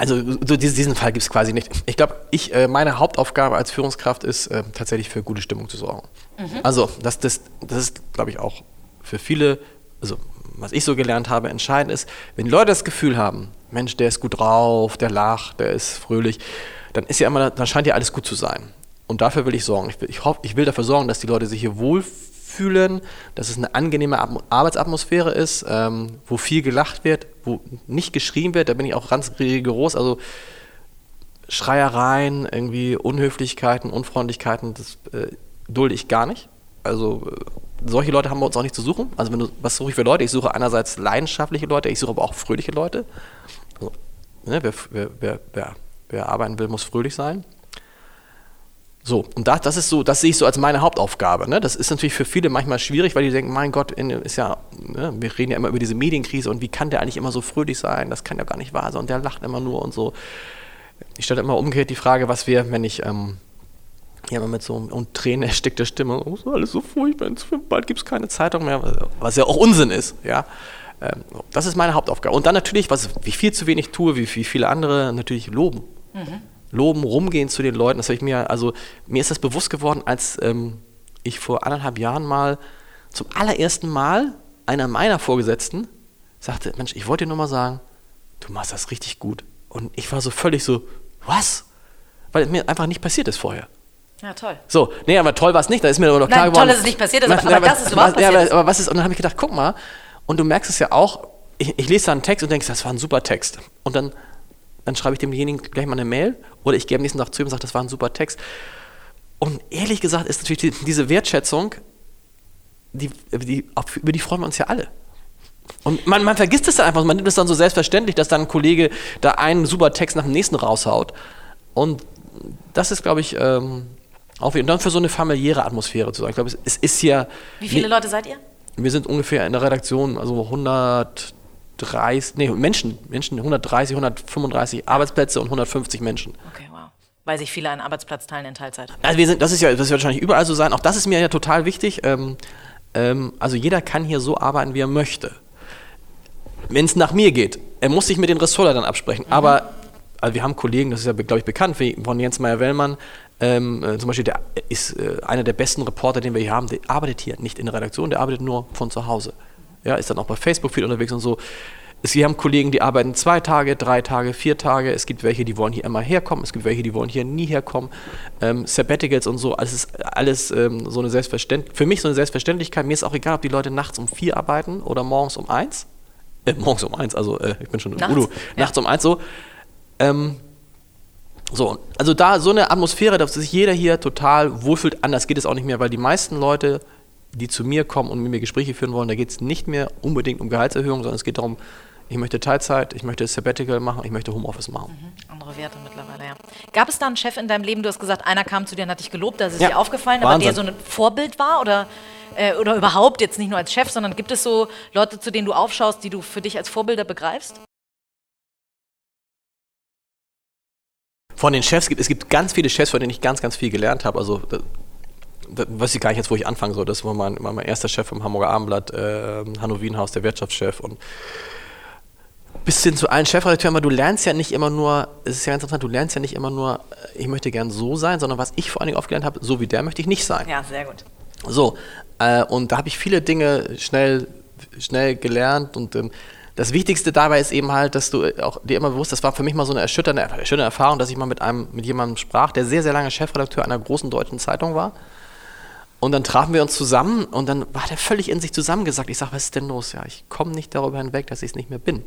Speaker 3: Also so diesen Fall gibt es quasi nicht. Ich glaube, ich, äh, meine Hauptaufgabe als Führungskraft ist äh, tatsächlich für gute Stimmung zu sorgen. Mhm. Also das, das, das ist, glaube ich, auch für viele, also was ich so gelernt habe, entscheidend ist, wenn Leute das Gefühl haben, Mensch, der ist gut drauf, der lacht, der ist fröhlich, dann ist ja immer, dann scheint ja alles gut zu sein. Und dafür will ich sorgen. Ich will, ich, hoff, ich will dafür sorgen, dass die Leute sich hier wohlfühlen fühlen, dass es eine angenehme Arbeitsatmosphäre ist, ähm, wo viel gelacht wird, wo nicht geschrien wird. Da bin ich auch ganz rigoros. Also Schreiereien, irgendwie Unhöflichkeiten, Unfreundlichkeiten, das äh, dulde ich gar nicht. Also äh, solche Leute haben wir uns auch nicht zu suchen. Also wenn du, was suche ich für Leute? Ich suche einerseits leidenschaftliche Leute, ich suche aber auch fröhliche Leute. Also, ne, wer, wer, wer, wer arbeiten will, muss fröhlich sein. So, und das, das ist so, das sehe ich so als meine Hauptaufgabe. Ne? Das ist natürlich für viele manchmal schwierig, weil die denken, mein Gott, ist ja, ne, wir reden ja immer über diese Medienkrise und wie kann der eigentlich immer so fröhlich sein? Das kann ja gar nicht wahr sein und der lacht immer nur und so. Ich stelle immer umgekehrt die Frage, was wäre, wenn ich ähm, ja, mit so und Tränen erstickter Stimme, oh, ist alles so furchtbar, bald gibt es keine Zeitung mehr, was ja auch Unsinn ist, ja. Ähm, das ist meine Hauptaufgabe. Und dann natürlich, was ich viel zu wenig tue, wie, wie viele andere, natürlich loben. Mhm loben, rumgehen zu den Leuten. Das habe ich mir, also mir ist das bewusst geworden, als ähm, ich vor anderthalb Jahren mal zum allerersten Mal einer meiner Vorgesetzten sagte, Mensch, ich wollte dir nur mal sagen, du machst das richtig gut. Und ich war so völlig so, was? Weil mir einfach nicht passiert ist vorher.
Speaker 2: Ja, toll.
Speaker 3: So, nee, aber toll war es nicht, da ist mir aber noch klar
Speaker 2: Nein,
Speaker 3: geworden.
Speaker 2: toll, dass es nicht passiert ist, aber, aber, aber das ist überhaupt passiert.
Speaker 3: Ja, aber, aber was ist, und dann habe ich gedacht, guck mal, und du merkst es ja auch, ich, ich lese da einen Text und denkst, das war ein super Text. Und dann dann schreibe ich demjenigen gleich mal eine Mail oder ich gehe am nächsten Tag zu ihm und sage, das war ein super Text. Und ehrlich gesagt ist natürlich die, diese Wertschätzung, die, die, über die freuen wir uns ja alle. Und man, man vergisst es dann einfach, man nimmt es dann so selbstverständlich, dass dann ein Kollege da einen super Text nach dem nächsten raushaut. Und das ist, glaube ich, ähm, auch und dann für so eine familiäre Atmosphäre zu sagen. Ich glaube, es, es ist ja.
Speaker 2: Wie viele Leute seid ihr?
Speaker 3: Wir sind ungefähr in der Redaktion, also 100, 130, nee, Menschen, Menschen, 130, 135 Arbeitsplätze und 150 Menschen.
Speaker 2: Okay, wow. Weil sich viele einen Arbeitsplatz teilen in Teilzeit.
Speaker 3: Also wir sind, das ist ja, das wird wahrscheinlich überall so sein. Auch das ist mir ja total wichtig. Ähm, ähm, also jeder kann hier so arbeiten, wie er möchte. Wenn es nach mir geht, er muss sich mit den Ressortleitern absprechen. Mhm. Aber also wir haben Kollegen, das ist ja, glaube ich, bekannt, wie von Jens Meyer-Wellmann, ähm, äh, zum Beispiel, der ist äh, einer der besten Reporter, den wir hier haben, der arbeitet hier nicht in der Redaktion, der arbeitet nur von zu Hause. Ja, ist dann auch bei Facebook viel unterwegs und so. Sie haben Kollegen, die arbeiten zwei Tage, drei Tage, vier Tage. Es gibt welche, die wollen hier immer herkommen. Es gibt welche, die wollen hier nie herkommen. Ähm, Sabbaticals und so, alles ist alles ähm, so eine Selbstverständlichkeit. Für mich so eine Selbstverständlichkeit. Mir ist auch egal, ob die Leute nachts um vier arbeiten oder morgens um eins. Äh, morgens um eins, also äh, ich bin schon
Speaker 2: nachts,
Speaker 3: Udo. Nachts um eins so. Ähm, so, also da so eine Atmosphäre, dass sich jeder hier total wohlfühlt. Anders geht es auch nicht mehr, weil die meisten Leute, die zu mir kommen und mit mir Gespräche führen wollen, da geht es nicht mehr unbedingt um Gehaltserhöhung, sondern es geht darum, ich möchte Teilzeit, ich möchte Sabbatical machen, ich möchte Homeoffice machen.
Speaker 2: Mhm, andere Werte mittlerweile, ja. Gab es da einen Chef in deinem Leben, du hast gesagt, einer kam zu dir und hat dich gelobt, da ist es
Speaker 3: Ja,
Speaker 2: dir aufgefallen,
Speaker 3: Wahnsinn.
Speaker 2: aber der so ein Vorbild war oder, äh, oder überhaupt jetzt nicht nur als Chef, sondern gibt es so Leute, zu denen du aufschaust, die du für dich als Vorbilder begreifst?
Speaker 3: Von den Chefs gibt es gibt ganz viele Chefs, von denen ich ganz, ganz viel gelernt habe. Also da, weiß ich gar nicht jetzt, wo ich anfangen soll. Das war mein, mein erster Chef vom Hamburger Abendblatt, äh, Hanno Wienhaus, der Wirtschaftschef und bis hin zu allen Chefredakteuren, weil du lernst ja nicht immer nur, es ist ja ganz interessant, du lernst ja nicht immer nur, ich möchte gern so sein, sondern was ich vor allen Dingen aufgelernt habe, so wie der möchte ich nicht sein.
Speaker 2: Ja, sehr gut.
Speaker 3: So, äh, und da habe ich viele Dinge schnell, schnell gelernt und ähm, das Wichtigste dabei ist eben halt, dass du auch dir immer bewusst, das war für mich mal so eine erschütternde, erschütternde Erfahrung, dass ich mal mit einem, mit jemandem sprach, der sehr, sehr lange Chefredakteur einer großen deutschen Zeitung war. Und dann trafen wir uns zusammen und dann war der völlig in sich zusammengesagt. Ich sage, was ist denn los? Ja, ich komme nicht darüber hinweg, dass ich es nicht mehr bin.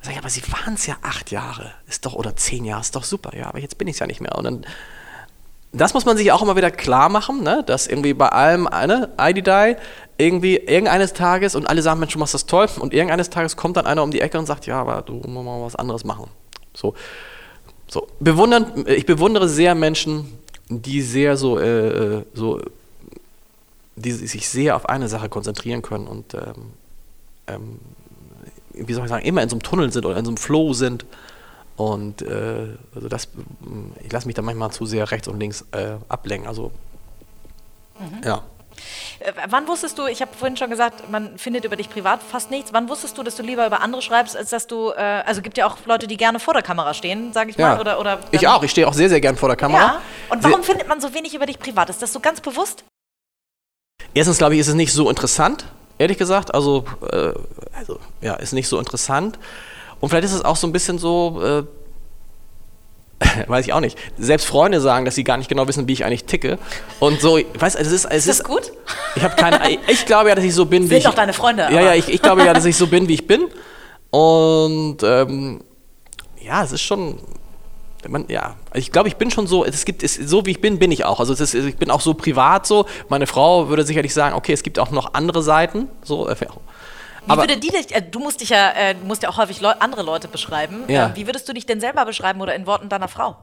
Speaker 3: Ich sage, aber Sie waren es ja acht Jahre, ist doch, oder zehn Jahre, ist doch super, ja, aber jetzt bin ich es ja nicht mehr. Und dann, das muss man sich auch immer wieder klar machen, ne, dass irgendwie bei allem eine IDDI irgendwie irgendeines Tages und alle sagen, Mensch, du machst das toll und irgendeines Tages kommt dann einer um die Ecke und sagt, ja, aber du musst mal was anderes machen. So, so. Bewundern, ich bewundere sehr Menschen, die sehr so, äh, so, die sich sehr auf eine Sache konzentrieren können und ähm, ähm, wie soll ich sagen, immer in so einem Tunnel sind oder in so einem Flow sind. Und äh, also das, ich lasse mich da manchmal zu sehr rechts und links äh, ablenken. Also ja.
Speaker 2: Äh, Wann wusstest du, ich habe vorhin schon gesagt, man findet über dich privat fast nichts. Wann wusstest du, dass du lieber über andere schreibst, als dass du, äh, also gibt ja auch Leute, die gerne vor der Kamera stehen, sage ich mal.
Speaker 3: ja.
Speaker 2: Oder, oder
Speaker 3: ich auch, ich stehe auch sehr, sehr gern vor der Kamera.
Speaker 2: Ja. Und warum
Speaker 3: Sehr-
Speaker 2: findet man so wenig über dich privat? Ist das so ganz bewusst?
Speaker 3: Erstens glaube ich, ist es nicht so interessant, ehrlich gesagt. Also, äh, also ja, ist nicht so interessant. Und vielleicht ist es auch so ein bisschen so, äh, weiß ich auch nicht. Selbst Freunde sagen, dass sie gar nicht genau wissen, wie ich eigentlich ticke. Und so, weißt du, es ist, es
Speaker 2: Ist das gut?
Speaker 3: Ich habe keine. Ich glaube ja, dass ich so bin, wie
Speaker 2: Sind
Speaker 3: ich.
Speaker 2: doch deine Freunde,
Speaker 3: Ja,
Speaker 2: aber-
Speaker 3: ja. Ich, ich glaube ja, dass ich so bin, wie ich bin. Und ähm, ja, es ist schon. Man, ja, ich glaube, ich bin schon so. Es gibt es, so wie ich bin, bin ich auch. Also ist, ich bin auch so privat so. Meine Frau würde sicherlich sagen, okay, es gibt auch noch andere Seiten. So. äh,
Speaker 2: Wie
Speaker 3: Aber-
Speaker 2: würde die dich, äh, du musst dich ja, äh, musst ja auch häufig Leu andere Leute beschreiben.
Speaker 3: Ja.
Speaker 2: Äh, wie würdest du dich denn selber beschreiben oder in Worten deiner Frau?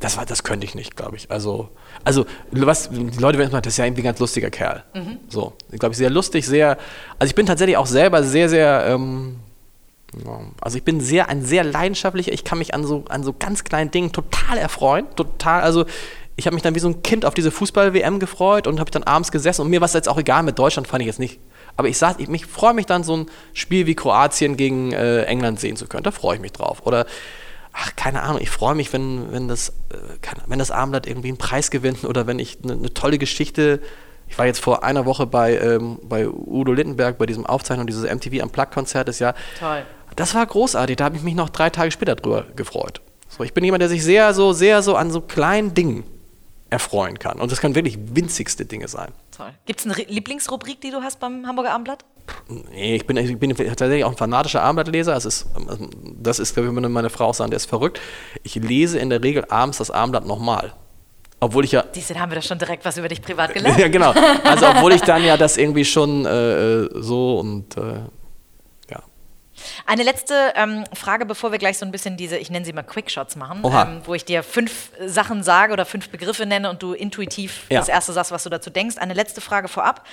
Speaker 3: Das, war, das könnte ich nicht, glaube ich. Also, also was, die Leute werden immer, das ist ja irgendwie ein ganz lustiger Kerl. So, ich glaube, sehr lustig, sehr. Also ich bin tatsächlich auch selber sehr, sehr. Ähm, also ich bin sehr ein sehr leidenschaftlicher. Ich kann mich an so an so ganz kleinen Dingen total erfreuen, total. Also ich habe mich dann wie so ein Kind auf diese Fußball-WM gefreut und habe dann abends gesessen und mir war es jetzt auch egal. Mit Deutschland fand ich jetzt nicht. Aber ich sag, ich mich freue mich dann so ein Spiel wie Kroatien gegen äh, England sehen zu können. Da freue ich mich drauf. Oder ach, keine Ahnung, ich freue mich, wenn, wenn, das, äh, das Abendblatt irgendwie einen Preis gewinnt oder wenn ich eine ne tolle Geschichte. Ich war jetzt vor einer Woche bei, ähm, bei Udo Lindenberg bei diesem Aufzeichnung dieses MTV am Plug-Konzert des Jahr.
Speaker 2: Toll.
Speaker 3: Das war großartig, da habe ich mich noch drei Tage später drüber gefreut. So, ich bin jemand, der sich sehr so, sehr so an so kleinen Dingen erfreuen kann. Und das können wirklich winzigste Dinge sein.
Speaker 2: Toll. Gibt es eine Lieblingsrubrik, die du hast beim Hamburger Abendblatt?
Speaker 3: Nee, ich bin, ich bin tatsächlich auch ein fanatischer Abendblattleser. Das ist, das ist, glaube ich, würde meine Frau auch sagen, der ist verrückt. Ich lese in der Regel abends das Abendblatt nochmal. Obwohl ich ja.
Speaker 2: Diese, haben wir doch schon direkt was über dich privat gelernt.
Speaker 3: Ja, genau. Also, obwohl ich dann ja das irgendwie schon äh, so und äh.
Speaker 2: Eine letzte ähm, Frage, bevor wir gleich so ein bisschen diese, ich nenne sie mal Quickshots machen, ähm, wo ich dir fünf Sachen sage oder fünf Begriffe nenne und du intuitiv
Speaker 3: Ja.
Speaker 2: das erste sagst, was du dazu denkst. Eine letzte Frage vorab.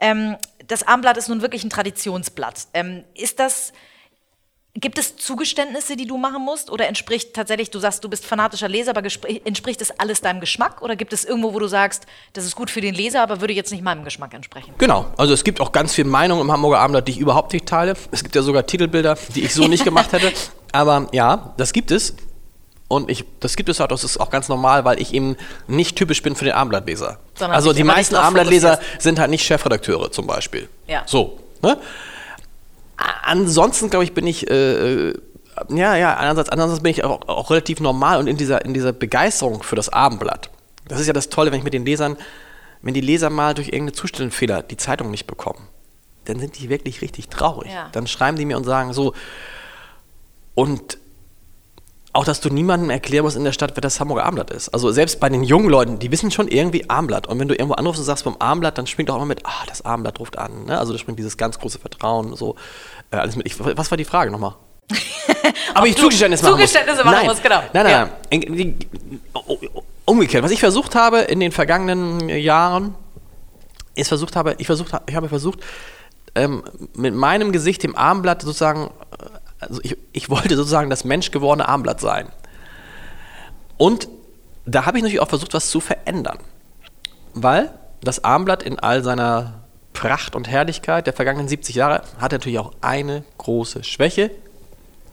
Speaker 2: Ähm, das Armblatt ist nun wirklich ein Traditionsblatt. Ähm, ist das Gibt es Zugeständnisse, die du machen musst? Oder entspricht tatsächlich, du sagst, du bist fanatischer Leser, aber entspricht das alles deinem Geschmack? Oder gibt es irgendwo, wo du sagst, das ist gut für den Leser, aber würde jetzt nicht meinem Geschmack entsprechen?
Speaker 3: Genau, also es gibt auch ganz viele Meinungen im Hamburger Abendblatt, die ich überhaupt nicht teile. Es gibt ja sogar Titelbilder, die ich so nicht gemacht hätte. Aber ja, das gibt es. Und ich, das gibt es auch, das ist auch ganz normal, weil ich eben nicht typisch bin für den Abendblattleser. Sondern also die meisten Abendblattleser sind halt nicht Chefredakteure zum Beispiel. Ja. So. Ne? Ansonsten, glaube ich, bin ich, äh, äh, ja, ja, einerseits, andererseits bin ich auch, auch, relativ normal und in dieser, in dieser Begeisterung für das Abendblatt. Das ist ja das Tolle, wenn ich mit den Lesern, wenn die Leser mal durch irgendeinen Zustellenfehler die Zeitung nicht bekommen, dann sind die wirklich richtig traurig. Ja. Dann schreiben die mir und sagen so, und auch, dass du niemandem erklären musst in der Stadt, wer das Hamburger Abendblatt ist. Also selbst bei den jungen Leuten, die wissen schon irgendwie Abendblatt. Und wenn du irgendwo anrufst und sagst vom Abendblatt, dann springt auch immer mit, ah, das Abendblatt ruft an. Ne? Also da springt dieses ganz große Vertrauen, so äh, alles mit. Ich, was war die Frage nochmal? Aber ich Zugeständnisse machen Zugeständnisse machen muss, genau. Nein, nein, nein. Umgekehrt, was ich versucht habe in den vergangenen Jahren, ist versucht habe, ich versucht, ich habe versucht, ähm, mit meinem Gesicht dem Abendblatt sozusagen also ich, ich wollte sozusagen das menschgewordene Armblatt sein. Und da habe ich natürlich auch versucht, was zu verändern. Weil das Armblatt in all seiner Pracht und Herrlichkeit der vergangenen 70 Jahre hat natürlich auch eine große Schwäche,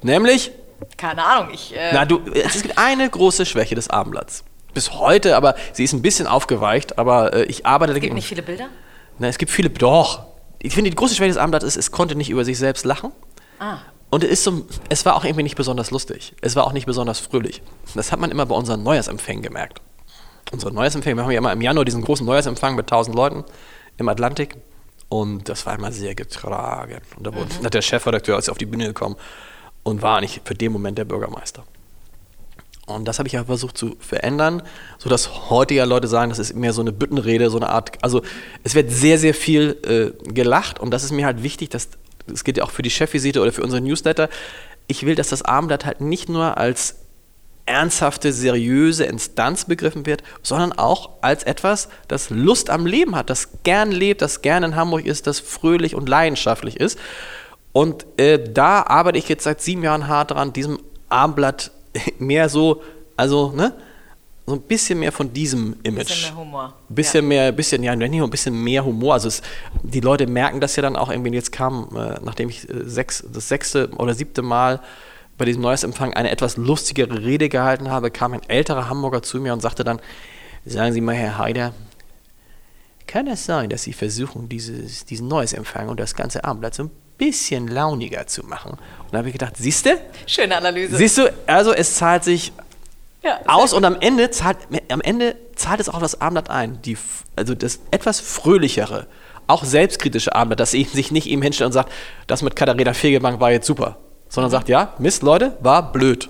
Speaker 3: nämlich.
Speaker 2: Keine Ahnung, ich.
Speaker 3: Äh na, du, es gibt eine große Schwäche des Armblatts. Bis heute, aber sie ist ein bisschen aufgeweicht, aber äh, ich arbeite
Speaker 2: dagegen. Es gibt nicht viele Bilder?
Speaker 3: Na, es gibt viele. Doch. Ich finde, die große Schwäche des Armblatts ist, es konnte nicht über sich selbst lachen. Ah. Und es, ist so, es war auch irgendwie nicht besonders lustig. Es war auch nicht besonders fröhlich. Das hat man immer bei unseren Neujahrsempfängen gemerkt. Unsere Neujahrsempfänge, wir haben ja immer im Januar diesen großen Neujahrsempfang mit 1000 Leuten im Atlantik. Und das war immer sehr getragen. Und da wurde, mhm. hat der Chefredakteur auf die Bühne gekommen und war eigentlich für den Moment der Bürgermeister. Und das habe ich ja versucht zu verändern, sodass heute ja Leute sagen, das ist mehr so eine Büttenrede, so eine Art. Also es wird sehr, sehr viel äh, gelacht und das ist mir halt wichtig, dass das geht ja auch für die Chefvisite oder für unsere Newsletter, ich will, dass das Abendblatt halt nicht nur als ernsthafte, seriöse Instanz begriffen wird, sondern auch als etwas, das Lust am Leben hat, das gern lebt, das gern in Hamburg ist, das fröhlich und leidenschaftlich ist. Und äh, da arbeite ich jetzt seit sieben Jahren hart dran, diesem Abendblatt mehr so, also, ne, so ein bisschen mehr von diesem Image. Bisschen mehr Humor. Bisschen ja. mehr, bisschen, ja, nicht nur ein bisschen mehr Humor. Also es, die Leute merken das ja dann auch irgendwie. Jetzt kam, äh, nachdem ich äh, sechs, das sechste oder siebte Mal bei diesem Neujahrsempfang eine etwas lustigere Rede gehalten habe, kam ein älterer Hamburger zu mir und sagte dann, sagen Sie mal, Herr Haider, kann es sein, dass Sie versuchen, dieses, diesen Neujahrsempfang und das ganze Abendblatt so ein bisschen launiger zu machen? Und da habe ich gedacht, siehst du?
Speaker 2: Schöne Analyse.
Speaker 3: Siehst du, also es zahlt sich ja, aus und am Ende, zahlt, am Ende zahlt es auch das Abendblatt ein. Die, also das etwas fröhlichere, auch selbstkritische Abendblatt, dass ich sich nicht eben hinstellt und sagt, das mit Katharina Fegebank war jetzt super, sondern mhm. sagt, ja, Mist, Leute, war blöd.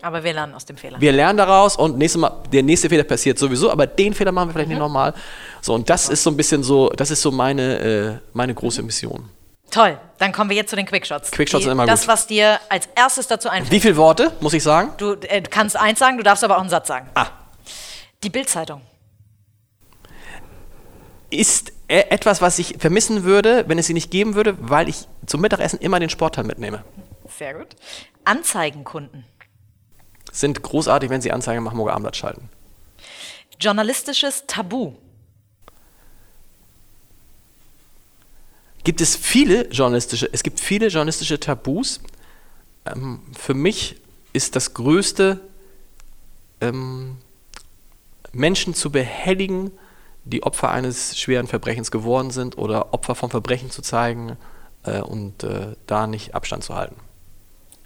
Speaker 2: Aber wir lernen aus dem Fehler.
Speaker 3: Wir lernen daraus und nächstes Mal, der nächste Fehler passiert sowieso, aber den Fehler machen wir vielleicht mhm. nicht nochmal. So, und das ist so ein bisschen so, das ist so meine, äh, meine große Mission.
Speaker 2: Toll, dann kommen wir jetzt zu den Quickshots.
Speaker 3: Quickshots sind immer
Speaker 2: das,
Speaker 3: gut.
Speaker 2: Das, was dir als erstes dazu einfällt.
Speaker 3: Wie viele Worte, muss ich sagen?
Speaker 2: Du äh, kannst eins sagen, du darfst aber auch einen Satz sagen.
Speaker 3: Ah.
Speaker 2: Die Bildzeitung.
Speaker 3: Ist e- etwas, was ich vermissen würde, wenn es sie nicht geben würde, weil ich zum Mittagessen immer den Sportteil mitnehme.
Speaker 2: Sehr gut. Anzeigenkunden.
Speaker 3: Sind großartig, wenn sie Anzeigen machen, Hamburger Abendblatt schalten.
Speaker 2: Journalistisches Tabu.
Speaker 3: Gibt es viele journalistische, es gibt viele journalistische Tabus. Ähm, für mich ist das Größte, ähm, Menschen zu behelligen, die Opfer eines schweren Verbrechens geworden sind oder Opfer von Verbrechen zu zeigen äh, und äh, da nicht Abstand zu halten.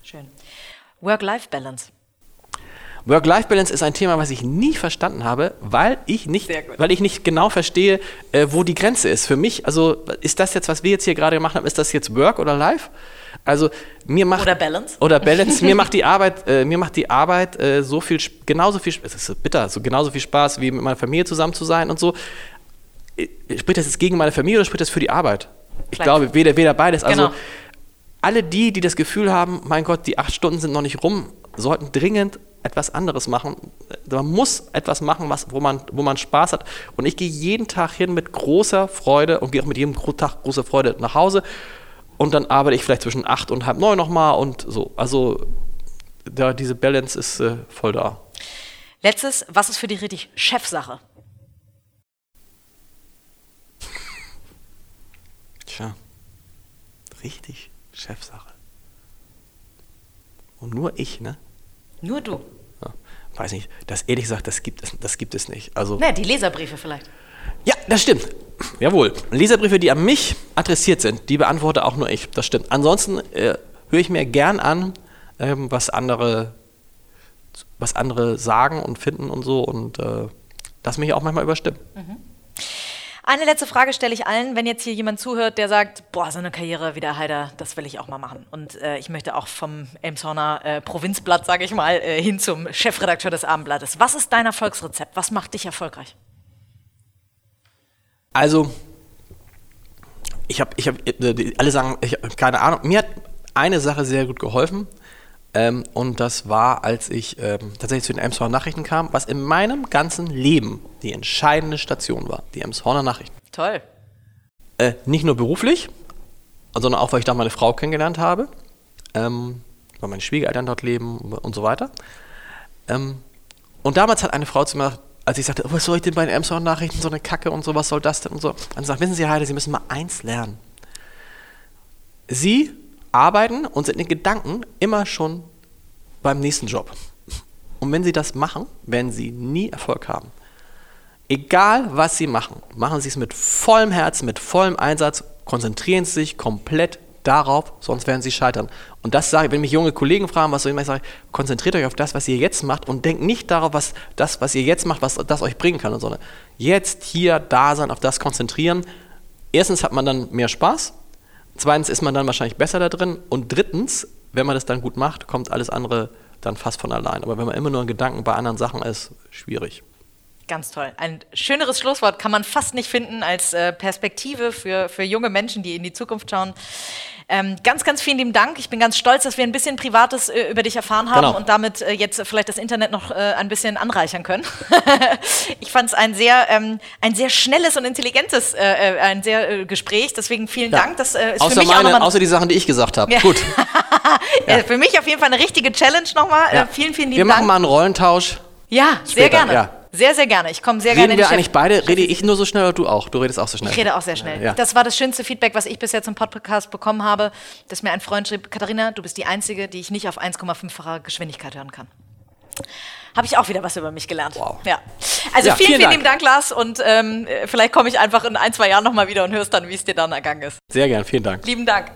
Speaker 2: Schön. Work-Life-Balance.
Speaker 3: Work-Life-Balance ist ein Thema, was ich nie verstanden habe, weil ich nicht, weil ich nicht genau verstehe, äh, wo die Grenze ist. Für mich, also ist das jetzt, was wir jetzt hier gerade gemacht haben, ist das jetzt Work oder Life? Also mir macht
Speaker 2: oder Balance
Speaker 3: oder Balance mir macht die Arbeit äh, mir macht die Arbeit äh, so viel genauso viel es ist bitter so genauso viel Spaß wie mit meiner Familie zusammen zu sein und so äh, spricht das jetzt gegen meine Familie oder spricht das für die Arbeit ich Vielleicht. glaube weder weder beides also genau. alle die die das Gefühl haben mein Gott die acht Stunden sind noch nicht rum sollten dringend etwas anderes machen. Man muss etwas machen, was, wo, man, wo man Spaß hat. Und ich gehe jeden Tag hin mit großer Freude und gehe auch mit jedem Tag großer Freude nach Hause. und dann arbeite ich vielleicht zwischen acht und halb neun nochmal und so. Also da, diese Balance ist äh, voll da.
Speaker 2: Letztes, was ist für dich richtig Chefsache?
Speaker 3: Tja, richtig Chefsache. Und nur ich, ne?
Speaker 2: Nur du.
Speaker 3: Ja, weiß nicht, das ehrlich gesagt, das gibt es, das gibt es nicht. Also,
Speaker 2: Na, die Leserbriefe vielleicht.
Speaker 3: ja, das stimmt. Jawohl. Leserbriefe, die an mich adressiert sind, die beantworte auch nur ich. Das stimmt. Ansonsten äh, höre ich mir gern an, ähm, was andere, was andere sagen und finden und so und äh, lass mich auch manchmal überstimmen.
Speaker 2: Eine letzte Frage stelle ich allen, wenn jetzt hier jemand zuhört, der sagt, boah, so eine Karriere wie der Heider, das will ich auch mal machen. Und äh, ich möchte auch vom Elmshorner äh, Provinzblatt, sage ich mal, äh, hin zum Chefredakteur des Abendblattes. Was ist dein Erfolgsrezept? Was macht dich erfolgreich?
Speaker 3: Also, ich habe, ich habe, alle sagen, ich hab keine Ahnung. Mir hat eine Sache sehr gut geholfen. Ähm, und das war, als ich ähm, tatsächlich zu den Emshorner Nachrichten kam, was in meinem ganzen Leben die entscheidende Station war. Die Emshorner Nachrichten.
Speaker 2: Toll.
Speaker 3: Äh, nicht nur beruflich, sondern auch, weil ich da meine Frau kennengelernt habe, ähm, weil meine Schwiegereltern dort leben und so weiter. Ähm, und damals hat eine Frau zu mir gesagt, als ich sagte, oh, was soll ich denn bei den Emshorner Nachrichten, so eine Kacke und so, was soll das denn und so. Dann sagt, wissen Sie, Heide, Sie müssen mal eins lernen. Sie arbeiten und sind in Gedanken immer schon beim nächsten Job. Und wenn Sie das machen, werden Sie nie Erfolg haben. Egal, was Sie machen, machen Sie es mit vollem Herz, mit vollem Einsatz, konzentrieren Sie sich komplett darauf, sonst werden Sie scheitern. Und das sage ich, wenn mich junge Kollegen fragen, was soll ich machen, sage ich, konzentriert euch auf das, was ihr jetzt macht und denkt nicht darauf, was das, was ihr jetzt macht, was das euch bringen kann, sondern jetzt hier da sein, auf das konzentrieren. Erstens hat man dann mehr Spaß, zweitens ist man dann wahrscheinlich besser da drin und drittens, wenn man das dann gut macht, kommt alles andere dann fast von allein. Aber wenn man immer nur in Gedanken bei anderen Sachen ist, schwierig.
Speaker 2: Ganz toll. Ein schöneres Schlusswort kann man fast nicht finden als äh, Perspektive für, für junge Menschen, die in die Zukunft schauen. Ähm, ganz, ganz vielen lieben Dank. Ich bin ganz stolz, dass wir ein bisschen Privates äh, über dich erfahren haben
Speaker 3: Genau.
Speaker 2: und damit äh, jetzt vielleicht das Internet noch äh, ein bisschen anreichern können. ich fand es ein sehr, ähm, ein sehr schnelles und intelligentes äh, äh, ein sehr äh, Gespräch. Deswegen vielen Dank. Das ist
Speaker 3: außer,
Speaker 2: für mich auch
Speaker 3: meine, außer die Sachen, die ich gesagt habe.
Speaker 2: Ja.
Speaker 3: Gut.
Speaker 2: äh, für mich auf jeden Fall eine richtige Challenge nochmal.
Speaker 3: Ja.
Speaker 2: Vielen, vielen lieben
Speaker 3: Wir
Speaker 2: Dank.
Speaker 3: machen mal einen Rollentausch.
Speaker 2: ja, sehr
Speaker 3: später,
Speaker 2: gerne. Sehr, sehr gerne. Ich komme sehr gerne
Speaker 3: Reden
Speaker 2: in
Speaker 3: wir
Speaker 2: die
Speaker 3: eigentlich
Speaker 2: Chef-
Speaker 3: beide? Rede ich nur so schnell oder du auch? Du redest auch so schnell.
Speaker 2: Ich rede auch sehr schnell.
Speaker 3: Ja.
Speaker 2: Das war das schönste Feedback, was ich bisher zum Podcast bekommen habe, dass mir ein Freund schrieb, Katharina, du bist die Einzige, die ich nicht auf 1,5-facher Geschwindigkeit hören kann. Habe ich auch wieder was über mich gelernt.
Speaker 3: Wow.
Speaker 2: Ja. Also
Speaker 3: Ja,
Speaker 2: vielen,
Speaker 3: vielen
Speaker 2: vielen
Speaker 3: Dank.
Speaker 2: lieben Dank, Lars. Und ähm, vielleicht komme ich einfach in ein, zwei Jahren nochmal wieder und hörst dann, wie es dir dann ergangen ist.
Speaker 3: Sehr gern, vielen Dank.
Speaker 2: Lieben Dank.